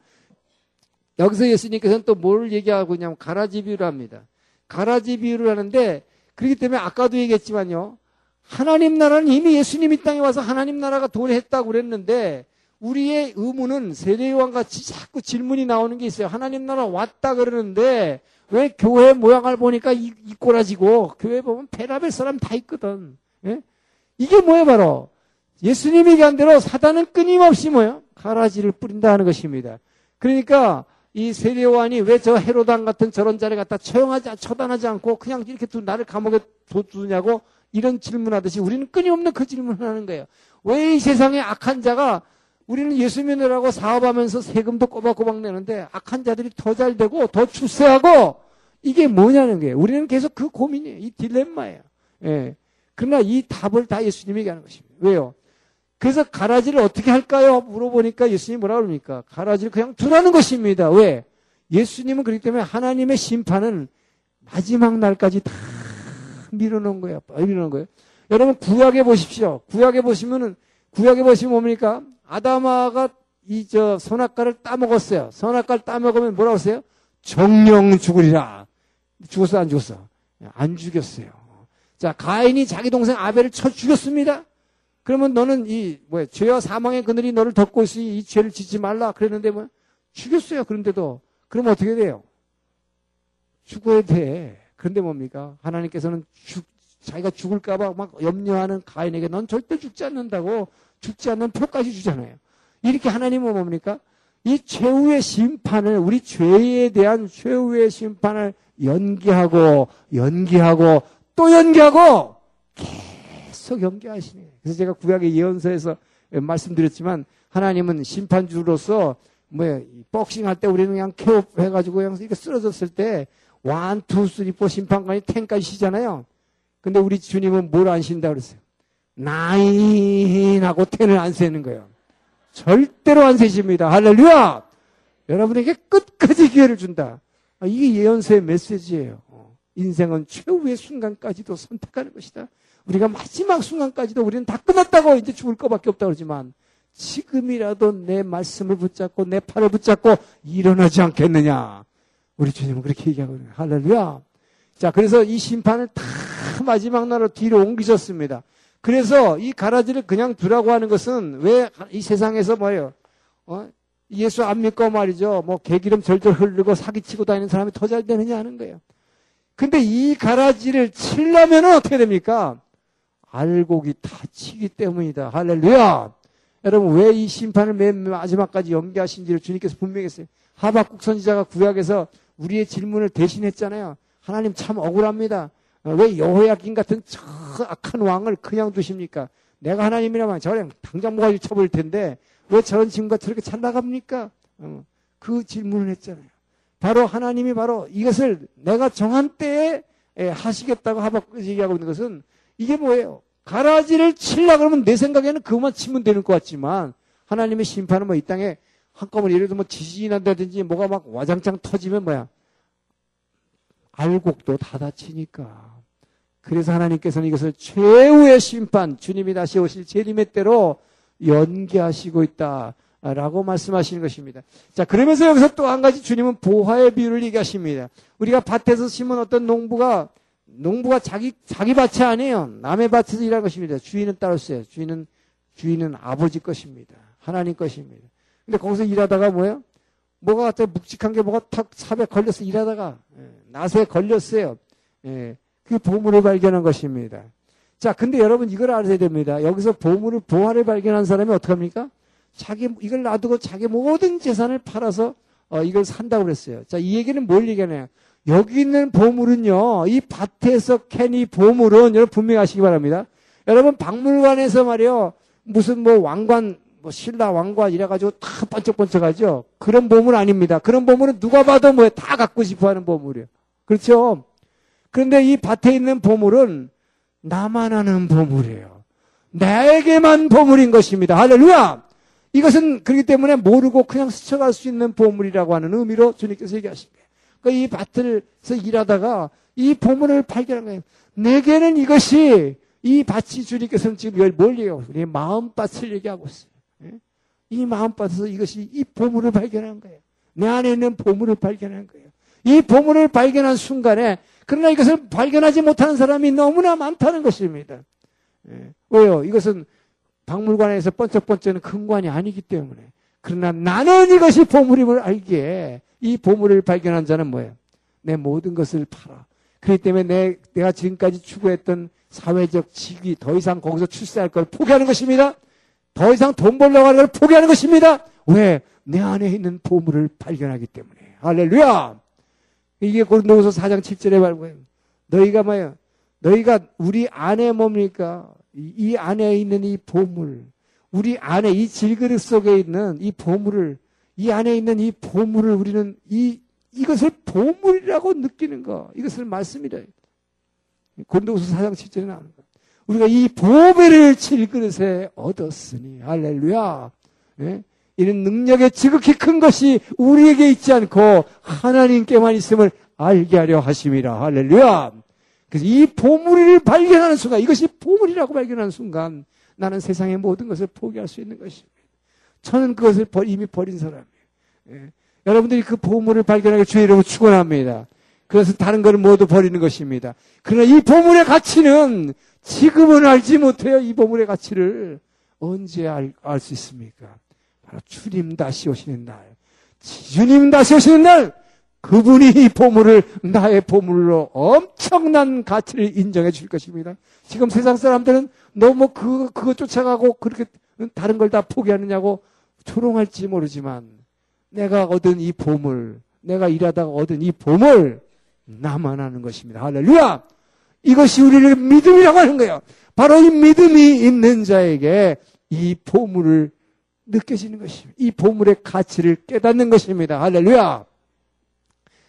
여기서 예수님께서는 또 뭘 얘기하고 있냐면 가라지 비유를 합니다. 가라지 비유를 하는데 그렇기 때문에 아까도 얘기했지만요. 하나님 나라는 이미 예수님 이 땅에 와서 하나님 나라가 도래했다고 그랬는데 우리의 의무는 세례요한 같이 자꾸 질문이 나오는 게 있어요. 하나님 나라 왔다 그러는데 왜 교회 모양을 보니까 이, 이 꼬라지고 교회 보면 베라벨 사람 다 있거든. 예? 이게 뭐예요 바로 예수님이 얘기한 대로 사단은 끊임없이 뭐예요? 가라지를 뿌린다 하는 것입니다. 그러니까 이 세례요한이 왜 저 헤로당 같은 저런 자리 갖다 처형하지 처단하지 않고 그냥 이렇게 두 나를 감옥에 둬두냐고 이런 질문하듯이 우리는 끊임없는 그 질문을 하는 거예요. 왜 이 세상에 악한 자가 우리는 예수 믿으라고 사업하면서 세금도 꼬박꼬박 내는데 악한 자들이 더 잘 되고 더 출세하고 이게 뭐냐는 거예요. 우리는 계속 그 고민이에요. 이 딜레마예요. 예. 그러나 이 답을 다 예수님이 얘기하는 것입니다. 왜요? 그래서 가라지를 어떻게 할까요? 물어보니까 예수님이 뭐라 그럽니까? 가라지를 그냥 두라는 것입니다. 왜? 예수님은 그렇기 때문에 하나님의 심판은 마지막 날까지 다 밀어놓은 거예요. 밀어놓은 거예요. 여러분 구약에 보십시오. 구약에 보시면은 구약에 보시면 뭡니까? 아담아가 이 저 선악과를 따먹었어요. 선악과를 따먹으면 뭐라고 했어요? 정령 죽으리라. 죽었어 안 죽었어? 안 죽였어요. 자 가인이 자기 동생 아벨을 쳐 죽였습니다. 그러면 너는 이 뭐야 죄와 사망의 그늘이 너를 덮고 있으니 이 죄를 짓지 말라 그랬는데 뭐 죽였어요. 그런데도 그러면 어떻게 돼요? 죽어야 돼. 그런데 뭡니까? 하나님께서는 죽, 자기가 죽을까봐 막 염려하는 가인에게 넌 절대 죽지 않는다고 죽지 않는 표까지 주잖아요. 이렇게 하나님은 뭡니까? 이 최후의 심판을 우리 죄에 대한 최후의 심판을 연기하고 연기하고 또 연기하고 계속 연기하시네. 그래서 제가 구약의 예언서에서 말씀드렸지만 하나님은 심판주로서 뭐 복싱 할 때 우리는 그냥 KO 해가지고 그냥 이렇게 쓰러졌을 때 one, two, three, four 심판관이 ten까지 세잖아요. 근데 우리 주님은 뭘 안 센다 그랬어요? 나인하고 텐을 안 세는 거예요. 절대로 안 세십니다. 할렐루야! 여러분에게 끝까지 기회를 준다. 아, 이게 예언서의 메시지예요. 어, 인생은 최후의 순간까지도 선택하는 것이다. 우리가 마지막 순간까지도 우리는 다 끝났다고 이제 죽을 것밖에 없다 그러지만 지금이라도 내 말씀을 붙잡고 내 팔을 붙잡고 일어나지 않겠느냐. 우리 주님은 그렇게 얘기하고 있는 할렐루야. 자, 그래서 이 심판을 다 마지막 날로 뒤로 옮기셨습니다. 그래서 이 가라지를 그냥 두라고 하는 것은 왜 이 세상에서 뭐예요? 어? 예수 안 믿고 말이죠. 뭐 개기름 절절 흐르고 사기치고 다니는 사람이 더 잘 되느냐 하는 거예요. 근데 이 가라지를 치려면 어떻게 됩니까? 알곡이 다치기 때문이다. 할렐루야! 여러분, 왜 이 심판을 맨 마지막까지 연기하신지를 주님께서 분명히 했어요. 하박국 선지자가 구약에서 우리의 질문을 대신했잖아요. 하나님 참 억울합니다. 어, 왜 여호야긴 같은 저 악한 왕을 그냥 두십니까? 내가 하나님이라면 저랑 당장 모가지 쳐버릴 텐데 왜 저런 친구가 저렇게 잘 나갑니까? 어, 그 질문을 했잖아요. 바로 하나님이 바로 이것을 내가 정한 때에 하시겠다고 하박국 얘기하고 있는 것은 이게 뭐예요? 가라지를 칠라 그러면 내 생각에는 그것만 치면 되는 것 같지만 하나님의 심판은 뭐 이 땅에 한꺼번에 예를 들면 뭐 지진이 난다든지 뭐가 막 와장창 터지면 뭐야? 알곡도 다 다치니까. 그래서 하나님께서는 이것을 최후의 심판, 주님이 다시 오실 재림의 때로 연기하시고 있다. 라고 말씀하시는 것입니다. 자, 그러면서 여기서 또 한 가지 주님은 보화의 비유를 얘기하십니다. 우리가 밭에서 심은 어떤 농부가, 농부가 자기, 자기 밭이 아니에요. 남의 밭에서 일하는 것입니다. 주인은 따로 있어요. 주인은, 주인은 아버지 것입니다. 하나님 것입니다. 근데 거기서 일하다가 뭐예요? 뭐가 갑자기 묵직한 게 뭐가 탁 삽에 걸려서 일하다가 예, 낫에 걸렸어요. 예, 그 보물을 발견한 것입니다. 자, 근데 여러분 이걸 알아야 됩니다. 여기서 보물을 보화를 발견한 사람이 어떡합니까? 자기 이걸 놔두고 자기 모든 재산을 팔아서 어, 이걸 산다고 그랬어요. 자, 이 얘기는 뭘 얘기하냐? 여기 있는 보물은요, 이 밭에서 캔 이 보물은 여러분 분명히 아시기 바랍니다. 여러분 박물관에서 말이요, 무슨 뭐 왕관, 뭐 신라 왕관 이래 가지고 다 번쩍번쩍하죠. 그런 보물 아닙니다. 그런 보물은 누가 봐도 뭐 다 갖고 싶어 하는 보물이에요. 그렇죠? 그런데 이 밭에 있는 보물은 나만 아는 보물이에요. 나에게만 보물인 것입니다. 할렐루야! 이것은 그렇기 때문에 모르고 그냥 스쳐갈 수 있는 보물이라고 하는 의미로 주님께서 얘기하십니다. 그러니까 이 밭에서 일하다가 이 보물을 발견한 거예요. 내게는 이것이 이 밭이 주님께서는 지금 뭘 얘기하고 있어요? 마음밭을 얘기하고 있어요. 예? 이 마음밭에서 이것이 이 보물을 발견한 거예요. 내 안에 있는 보물을 발견한 거예요. 이 보물을 발견한 순간에 그러나 이것을 발견하지 못하는 사람이 너무나 많다는 것입니다. 예. 왜요? 이것은 박물관에서 번쩍번쩍는 근관이 아니기 때문에. 그러나 나는 이것이 보물임을 알기에 이 보물을 발견한 자는 뭐예요? 내 모든 것을 팔아. 그렇기 때문에 내, 내가 지금까지 추구했던 사회적 직위 더 이상 거기서 출세할 걸 포기하는 것입니다. 더 이상 돈 벌려고 하는 걸 포기하는 것입니다. 왜? 내 안에 있는 보물을 발견하기 때문에. 할렐루야! 이게 고린도후서 4장 7절에 말고요. 너희가 뭐예요? 너희가 우리 안에 뭡니까? 이, 이 안에 있는 이 보물, 우리 안에 이 질그릇 속에 있는 이 보물을 이 안에 있는 이 보물을 우리는 이 이것을 보물이라고 느끼는 거. 이것을 말씀이라. 고린도후서 4장 7절에 나오는 거. 우리가 이 보배를 질그릇에 얻었으니 할렐루야. 예? 이는 능력의 지극히 큰 것이 우리에게 있지 않고 하나님께만 있음을 알게 하려 하심이라. 할렐루야. 그래서 이 보물을 발견하는 순간, 이것이 보물이라고 발견하는 순간, 나는 세상의 모든 것을 포기할 수 있는 것입니다. 저는 그것을 이미 버린 사람이에요. 예. 여러분들이 그 보물을 발견하기 주의 이름으로 축원합니다. 그래서 다른 것을 모두 버리는 것입니다. 그러나 이 보물의 가치는 지금은 알지 못해요. 이 보물의 가치를 언제 알 수 있습니까? 바로 주님 다시 오시는 날. 주님 다시 오시는 날. 그분이 이 보물을 나의 보물로 엄청난 가치를 인정해 줄 것입니다. 지금 세상 사람들은 너무 그, 그거 쫓아가고 그렇게 다른 걸 다 포기하느냐고 조롱할지 모르지만 내가 얻은 이 보물, 내가 일하다가 얻은 이 보물, 나만 하는 것입니다. 할렐루야! 이것이 우리를 믿음이라고 하는 거예요. 바로 이 믿음이 있는 자에게 이 보물을 느껴지는 것입니다. 이 보물의 가치를 깨닫는 것입니다. 할렐루야!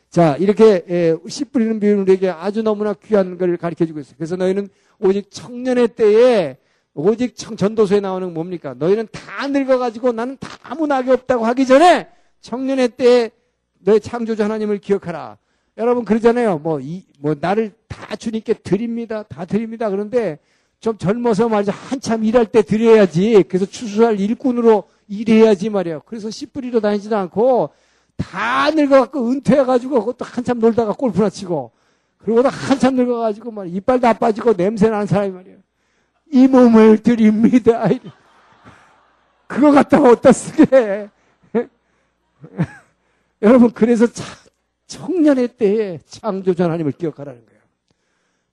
자, 이렇게 씨 뿌리는 비유는 우리에게 아주 너무나 귀한 걸 가르쳐 주고 있어요. 그래서 너희는 오직 청년의 때에 오직 전도서에 나오는 뭡니까? 너희는 다 늙어가지고 나는 다 아무 낙이 없다고 하기 전에 청년의 때에 너의 창조주 하나님을 기억하라. 여러분 그러잖아요. 뭐, 이, 뭐, 나를 다 주님께 드립니다. 다 드립니다. 그런데 좀 젊어서 말이죠. 한참 일할 때 드려야지. 그래서 추수할 일꾼으로 일해야지 말이에요. 그래서 씨 뿌리러 다니지도 않고 다 늙어갖고 은퇴해가지고 그것도 한참 놀다가 골프나 치고 그리고 한참 늙어가지고 막 이빨 다 빠지고 냄새 나는 사람이 말이에요. 이 몸을 드립니다. (laughs) 그거 갖다가 어디다 쓰게 (laughs) 여러분 그래서 청년의 때에 창조주 하나님을 기억하라는 거예요.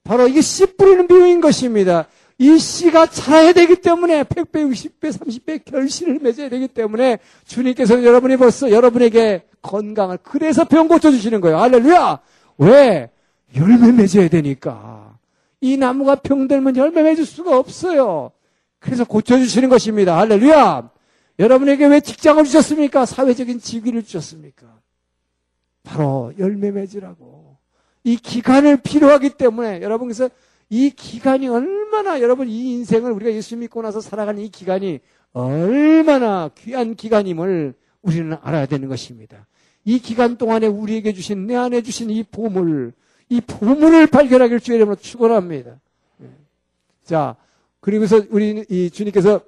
바로 이게 씨 뿌리는 비유인 것입니다. 이 씨가 자라야 되기 때문에 100배, 60배, 30배 결실을 맺어야 되기 때문에 주님께서 여러분이 벌써 여러분에게 건강을 그래서 병 고쳐주시는 거예요. 할렐루야! 왜? 열매 맺어야 되니까. 이 나무가 병들면 열매 맺을 수가 없어요. 그래서 고쳐주시는 것입니다. 할렐루야! 여러분에게 왜 직장을 주셨습니까? 사회적인 직위를 주셨습니까? 바로 열매 맺으라고. 이 기간을 필요하기 때문에 여러분께서 이 기간이 얼마나 여러분 이 인생을 우리가 예수 믿고 나서 살아가는 이 기간이 얼마나 귀한 기간임을 우리는 알아야 되는 것입니다. 이 기간 동안에 우리에게 주신 내 안에 주신 이 보물, 이 보물을 발견하기를 주의 이름으로 축원합니다. 예. 자, 그리고서 우리 이 주님께서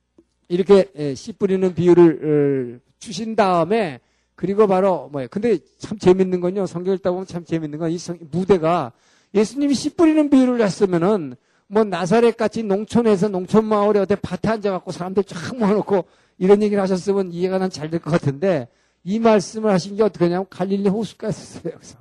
(clears throat) 이렇게 예, 씨 뿌리는 비유를 어, 주신 다음에 그리고 바로 뭐예요? 근데 참 재밌는 건요. 성경 읽다 보면 참 재밌는 건 이 무대가 예수님이 씨 뿌리는 비유를 했으면은 뭐 나사렛 같이 농촌에서 농촌 마을에 어디 밭에 앉아 갖고 사람들 쫙 모아놓고 이런 얘기를 하셨으면 이해가 난 잘 될 것 같은데 이 말씀을 하신 게 어떻게 하냐면 갈릴리 호숫가에 있었어요. 여기서.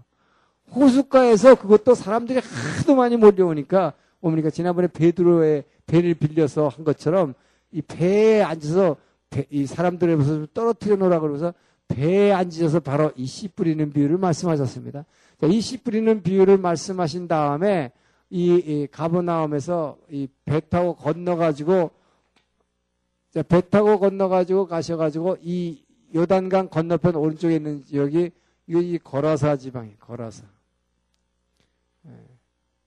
호숫가에서 그것도 사람들이 하도 많이 몰려오니까 뭡니까? 지난번에 베드로의 배를 빌려서 한 것처럼 이 배에 앉아서 배, 이 사람들의 모습을 떨어뜨려 놓으라 그러면서 배에 앉아서 바로 이 씨 뿌리는 비유를 말씀하셨습니다. 이 씨 뿌리는 비유를 말씀하신 다음에 이, 이 가버나움에서 이 배 타고 건너가지고 배 타고 건너가지고 가셔가지고 이 요단강 건너편 오른쪽에 있는 지역이 이 거라사 지방이 거라사. 예.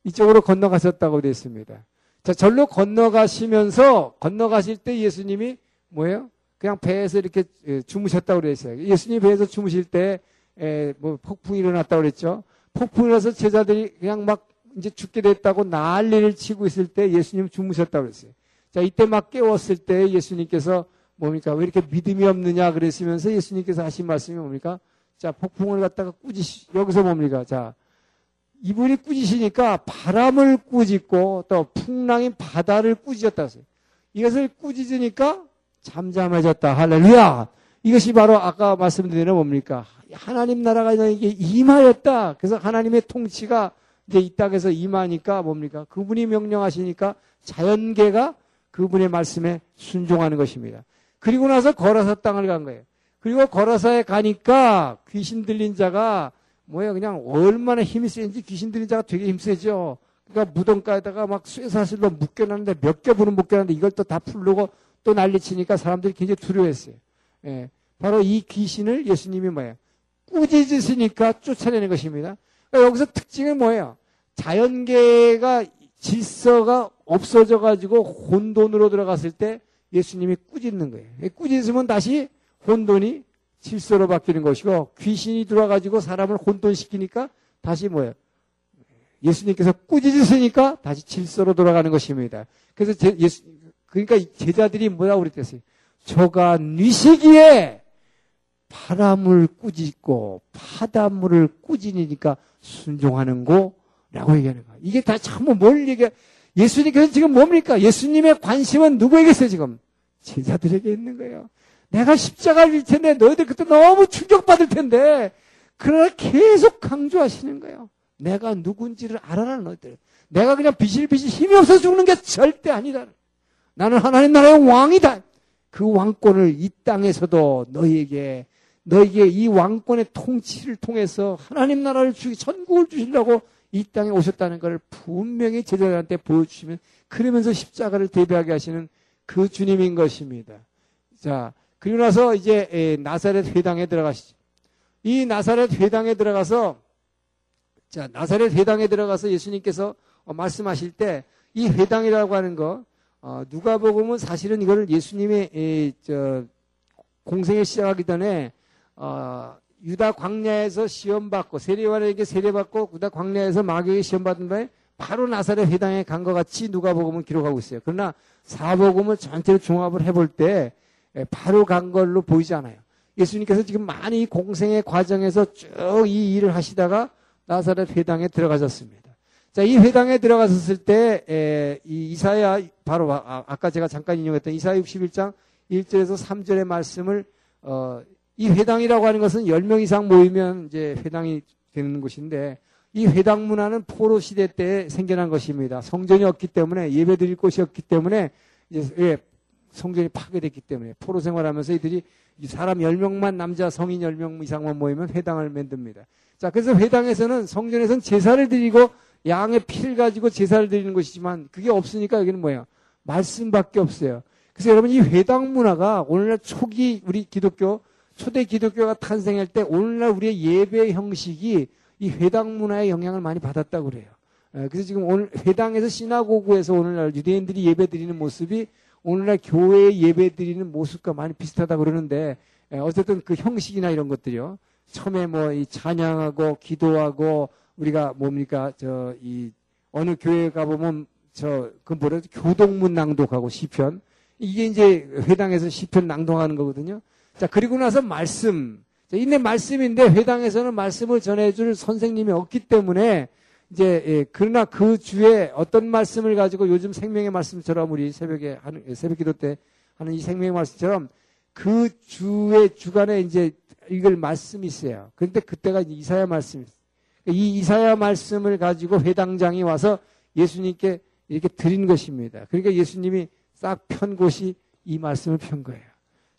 이쪽으로 건너가셨다고 되어 있습니다. 자, 절로 건너가시면서 건너가실 때 예수님이 뭐예요? 그냥 배에서 이렇게 예, 주무셨다고 그랬어요. 예수님 배에서 주무실 때, 에, 뭐 폭풍이 일어났다고 그랬죠. 폭풍이 일어나서 제자들이 그냥 막 이제 죽게 됐다고 난리를 치고 있을 때 예수님 주무셨다고 그랬어요. 자, 이때 막 깨웠을 때 예수님께서 뭡니까? 왜 이렇게 믿음이 없느냐 그랬으면서 예수님께서 하신 말씀이 뭡니까? 자, 폭풍을 갖다가 꾸지시, 여기서 뭡니까? 자, 이분이 꾸지시니까 바람을 꾸짖고 또 풍랑인 바다를 꾸짖었다 했어요. 이것을 꾸짖으니까 잠잠해졌다. 할렐루야! 이것이 바로 아까 말씀드린 뭡니까? 하나님 나라가 너에게 임하였다. 그래서 하나님의 통치가 이제 이 땅에서 임하니까 뭡니까? 그분이 명령하시니까 자연계가 그분의 말씀에 순종하는 것입니다. 그리고 나서 걸어서 땅을 간 거예요. 그리고 걸어서에 가니까 귀신 들린 자가 뭐야 그냥 얼마나 힘이 세는지 귀신 들린 자가 되게 힘세죠. 그러니까 무덤가에다가 막 쇠사슬로 묶여놨는데 몇 겹으로 묶여놨는데 이걸 또 다 풀르고 또 난리치니까 사람들이 굉장히 두려워했어요. 예. 바로 이 귀신을 예수님이 뭐예요? 꾸짖으시니까 쫓아내는 것입니다. 그러니까 여기서 특징은 뭐예요? 자연계가 질서가 없어져 가지고 혼돈으로 들어갔을 때 예수님이 꾸짖는 거예요. 꾸짖으면 다시 혼돈이 질서로 바뀌는 것이고 귀신이 들어와가지고 사람을 혼돈시키니까 다시 뭐예요? 예수님께서 꾸짖으시니까 다시 질서로 돌아가는 것입니다. 그래서 제, 예수, 그러니까 제자들이 뭐라고 그랬겠어요? 저가 뉘시기에 바람을 꾸짖고 바닷물을 꾸짖으니까 순종하는 거 라고 얘기하는 거야. 이게 다 전부 뭘 얘기해? 예수님께서 지금 뭡니까? 예수님의 관심은 누구에게 있어요, 지금? 제자들에게 있는 거예요. 내가 십자가를 질 텐데 너희들 그때 너무 충격받을 텐데 그러나 계속 강조하시는 거예요. 내가 누군지를 알아라 너희들. 내가 그냥 비실비실 힘이 없어 죽는 게 절대 아니다. 나는 하나님 나라의 왕이다. 그 왕권을 이 땅에서도 너희에게 너희에게 이 왕권의 통치를 통해서 하나님 나라를 주기 천국을 주시려고 이 땅에 오셨다는 것을 분명히 제자들한테 보여주시면 그러면서 십자가를 대비하게 하시는 그 주님인 것입니다. 자, 그리고 나서 이제 나사렛 회당에 들어가시죠. 이 나사렛 회당에 들어가서 자, 나사렛 회당에 들어가서 예수님께서 어, 말씀하실 때 이 회당이라고 하는 거 어, 누가 보면 사실은 이거를 예수님의 에, 저, 공생에 시작하기 전에 어, 유다 광야에서 시험 받고 세례관에게 세례 받고 유다 광야에서 마귀에게 시험 받은 다음에 바로 나사렛 회당에 간 것 같이 누가 보면 기록하고 있어요. 그러나 사복음을 전체를 종합을 해볼 때 바로 간 걸로 보이지 않아요. 예수님께서 지금 많이 공생의 과정에서 쭉 이 일을 하시다가 나사렛 회당에 들어가셨습니다. 자, 이 회당에 들어가셨을 때, 에, 이 이사야, 바로 아, 까 제가 잠깐 인용했던 이사야 61장 1절에서 3절의 말씀을, 어, 이 회당이라고 하는 것은 10명 이상 모이면 이제 회당이 되는 곳인데, 이 회당 문화는 포로 시대 때 생겨난 것입니다. 성전이 없기 때문에 예배 드릴 곳이 없기 때문에 이제 예, 성전이 파괴됐기 때문에 포로 생활하면서 이들이 사람 10명만 남자 성인 10명 이상만 모이면 회당을 만듭니다. 자, 그래서 회당에서는 성전에서는 제사를 드리고 양의 피를 가지고 제사를 드리는 것이지만 그게 없으니까 여기는 뭐예요? 말씀밖에 없어요. 그래서 여러분 이 회당 문화가 오늘날 초기 우리 기독교 초대 기독교가 탄생할 때 오늘날 우리의 예배 형식이 이 회당 문화의 영향을 많이 받았다고 그래요. 예, 그래서 지금 오늘 회당에서 시나고구에서 오늘날 유대인들이 예배 드리는 모습이 오늘날 교회에 예배 드리는 모습과 많이 비슷하다 고 그러는데 예, 어쨌든 그 형식이나 이런 것들이요. 처음에 뭐 이 찬양하고 기도하고 우리가 뭡니까 저 이 어느 교회 가보면 저그 뭐라 교동문 낭독하고 시편 이게 이제 회당에서 시편 낭독하는 거거든요. 자 그리고 나서 말씀 이내 말씀인데 회당에서는 말씀을 전해줄 선생님이 없기 때문에 이제 예, 그러나 그 주에 어떤 말씀을 가지고 요즘 생명의 말씀처럼 우리 새벽에 하는 예, 새벽기도 때 하는 이 생명의 말씀처럼 그 주의 주간에 이제 이걸 말씀이 있어요. 그런데 그때가 이사야 말씀이. 이 이사야 말씀을 가지고 회당장이 와서 예수님께 이렇게 드린 것입니다. 그러니까 예수님이 싹 편 곳이 이 말씀을 편 거예요.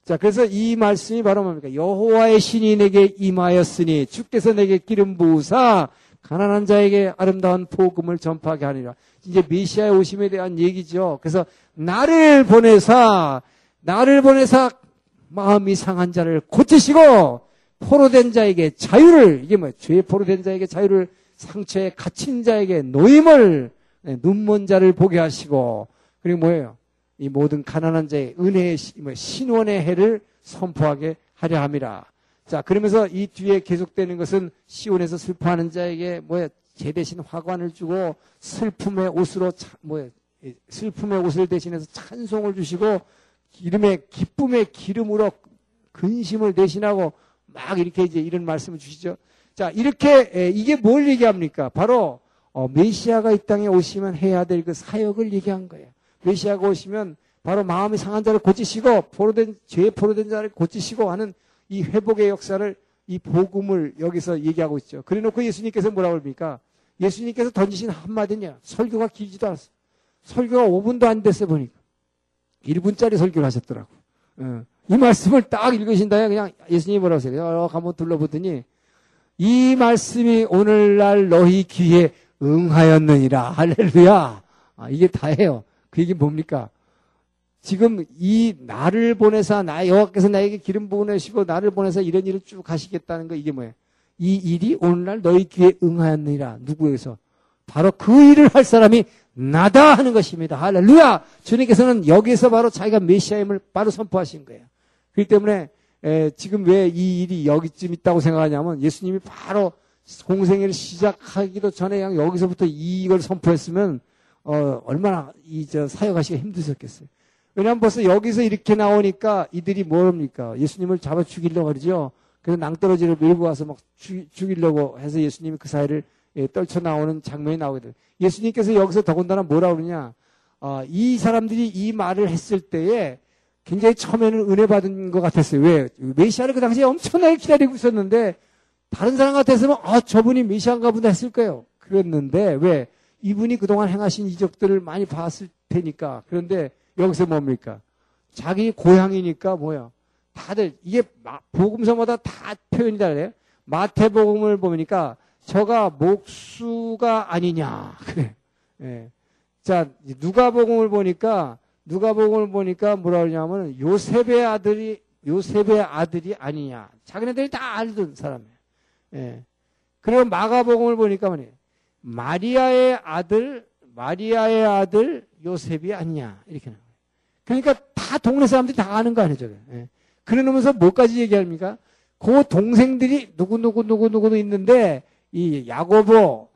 자, 그래서 이 말씀이 바로 뭡니까? 여호와의 신이 내게 임하였으니 주께서 내게 기름 부으사 가난한 자에게 아름다운 복음을 전파하게 하니라. 이제 메시아의 오심에 대한 얘기죠. 그래서 나를 보내사 나를 보내사 마음이 상한 자를 고치시고 포로된 자에게 자유를 이게 뭐야? 죄 포로된 자에게 자유를 상처에 갇힌 자에게 노임을 네, 눈먼 자를 보게 하시고 그리고 뭐예요? 이 모든 가난한 자의 은혜의 뭐 신원의 해를 선포하게 하려 함이라. 자, 그러면서 이 뒤에 계속되는 것은 시온에서 슬퍼하는 자에게 뭐야? 제 대신 화관을 주고 슬픔의 옷으로 차, 뭐야? 슬픔의 옷을 대신해서 찬송을 주시고 기름의 기쁨의 기름으로 근심을 대신하고 막 이렇게 이제 이런 말씀을 주시죠. 자, 이렇게 이게 뭘 얘기합니까? 바로 어, 메시아가 이 땅에 오시면 해야 될 그 사역을 얘기한 거예요. 메시아가 오시면 바로 마음이 상한 자를 고치시고 포로된 죄 포로된 자를 고치시고 하는 이 회복의 역사를 이 복음을 여기서 얘기하고 있죠. 그래놓고 예수님께서 뭐라고 합니까? 예수님께서 던지신 한마디냐? 설교가 길지도 않았어. 설교가 5분도 안 됐어 보니까 1분짜리 설교를 하셨더라고. 어. 이 말씀을 딱 읽으신 다음에 그냥 예수님이 뭐라고 하세요? 어, 한번 둘러보더니 이 말씀이 오늘날 너희 귀에 응하였느니라. 할렐루야. 아, 이게 다예요. 그 얘기 뭡니까? 지금 이 나를 보내서 나 여호와께서 나에게 기름 부으시고 나를 보내서 이런 일을 쭉 하시겠다는 거 이게 뭐예요? 이 일이 오늘날 너희 귀에 응하였느니라. 누구에서? 바로 그 일을 할 사람이 나다 하는 것입니다. 할렐루야! 주님께서는 여기서 바로 자기가 메시아임을 바로 선포하신 거예요. 그렇기 때문에 에, 지금 왜 이 일이 여기쯤 있다고 생각하냐면 예수님이 바로 공생애를 시작하기도 전에 그냥 여기서부터 이걸 선포했으면 어, 얼마나 이 저 사역하시기가 힘드셨겠어요. 왜냐하면 벌써 여기서 이렇게 나오니까 이들이 뭐합니까 예수님을 잡아 죽이려고 그러죠. 그래서 낭떠러지를 밀고 와서 막 죽, 죽이려고 해서 예수님이 그 사이를 예, 떨쳐 나오는 장면이 나오게 돼요. 예수님께서 여기서 더군다나 뭐라 그러냐. 어, 이 사람들이 이 말을 했을 때에 굉장히 처음에는 은혜 받은 것 같았어요. 왜? 메시아를 그 당시에 엄청나게 기다리고 있었는데 다른 사람 같았으면 아 저분이 메시아인가 보다 했을 거예요. 그랬는데 왜? 이분이 그동안 행하신 이적들을 많이 봤을 테니까. 그런데 여기서 뭡니까? 자기 고향이니까 뭐야? 다들 이게 복음서마다 다 표현이 다르요 마태복음을 보니까 저가 목수가 아니냐. (laughs) 그래. 예. 자, 누가복음을 보니까 누가복음을 보니까 뭐라 그러냐면 요셉의 아들이 요셉의 아들이 아니냐. 자기네들이 다 알던 사람이에요. 예. 그리고 마가복음을 보니까 뭐니 마리아의 아들 마리아의 아들 요셉이 아니냐 이렇게 나와요. 그러니까 다 동네 사람들이 다 아는 거 아니죠. 예. 그래 놓으면서 뭐까지 얘기합니까? 그 동생들이 누구 누구 누구 누구도 있는데 이 야고보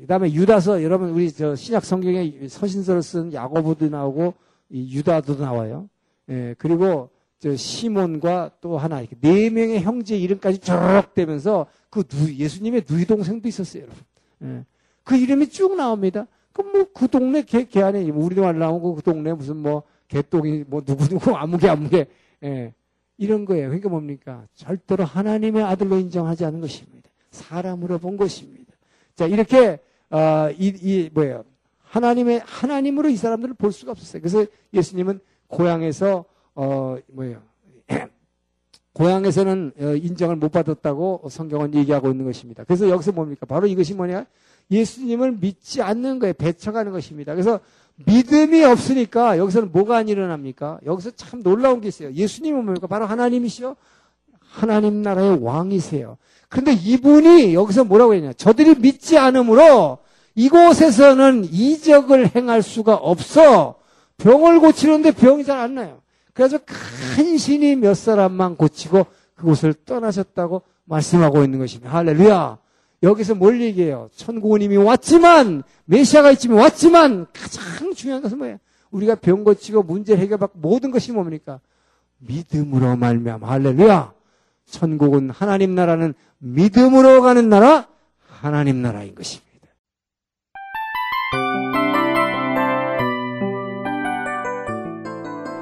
그 다음에 유다서 여러분 우리 저 신약 성경에 서신서를 쓴 야고보도 나오고 이 유다도 나와요. 예, 그리고 저 시몬과 또 하나 이렇게 네 명의 형제 이름까지 쭉 되면서 그 누, 예수님의 누이 동생도 있었어요, 여러분. 예. 그 이름이 쭉 나옵니다. 그럼 뭐 그 동네 개, 개 안에 우리도 말 나오고 그 동네 무슨 뭐 개똥이 뭐 누구 누구 (laughs) 아무개 아무개 예. 이런 거예요. 그러니까 뭡니까? 절대로 하나님의 아들로 인정하지 않은 것입니다. 사람으로 본 것입니다. 자, 이렇게, 어, 이, 이, 뭐예요. 하나님의, 하나님으로 이 사람들을 볼 수가 없었어요. 그래서 예수님은 고향에서, 어, 뭐예요. (clears throat) 고향에서는 어, 인정을 못 받았다고 성경은 얘기하고 있는 것입니다. 그래서 여기서 뭡니까? 바로 이것이 뭐냐? 예수님을 믿지 않는 거에 배척하는 것입니다. 그래서 믿음이 없으니까 여기서는 뭐가 안 일어납니까? 여기서 참 놀라운 게 있어요. 예수님은 뭡니까? 바로 하나님이시요. 하나님 나라의 왕이세요. 그런데 이분이 여기서 뭐라고 했냐? 저들이 믿지 않으므로 이곳에서는 이적을 행할 수가 없어. 병을 고치는데 병이 잘 안 나요. 그래서 큰 신이 몇 사람만 고치고 그곳을 떠나셨다고 말씀하고 있는 것입니다. 할렐루야. 여기서 뭘 얘기해요? 천국은 이미 왔지만, 메시아가 있지만 왔지만, 가장 중요한 것은 뭐예요? 우리가 병 고치고 문제 해결받고 모든 것이 뭡니까? 믿음으로 말미암아 할렐루야. 천국은 하나님 나라는 믿음으로 가는 나라, 하나님 나라인 것입니다.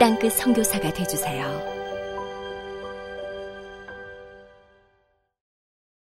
땅끝 성교사가 되주세요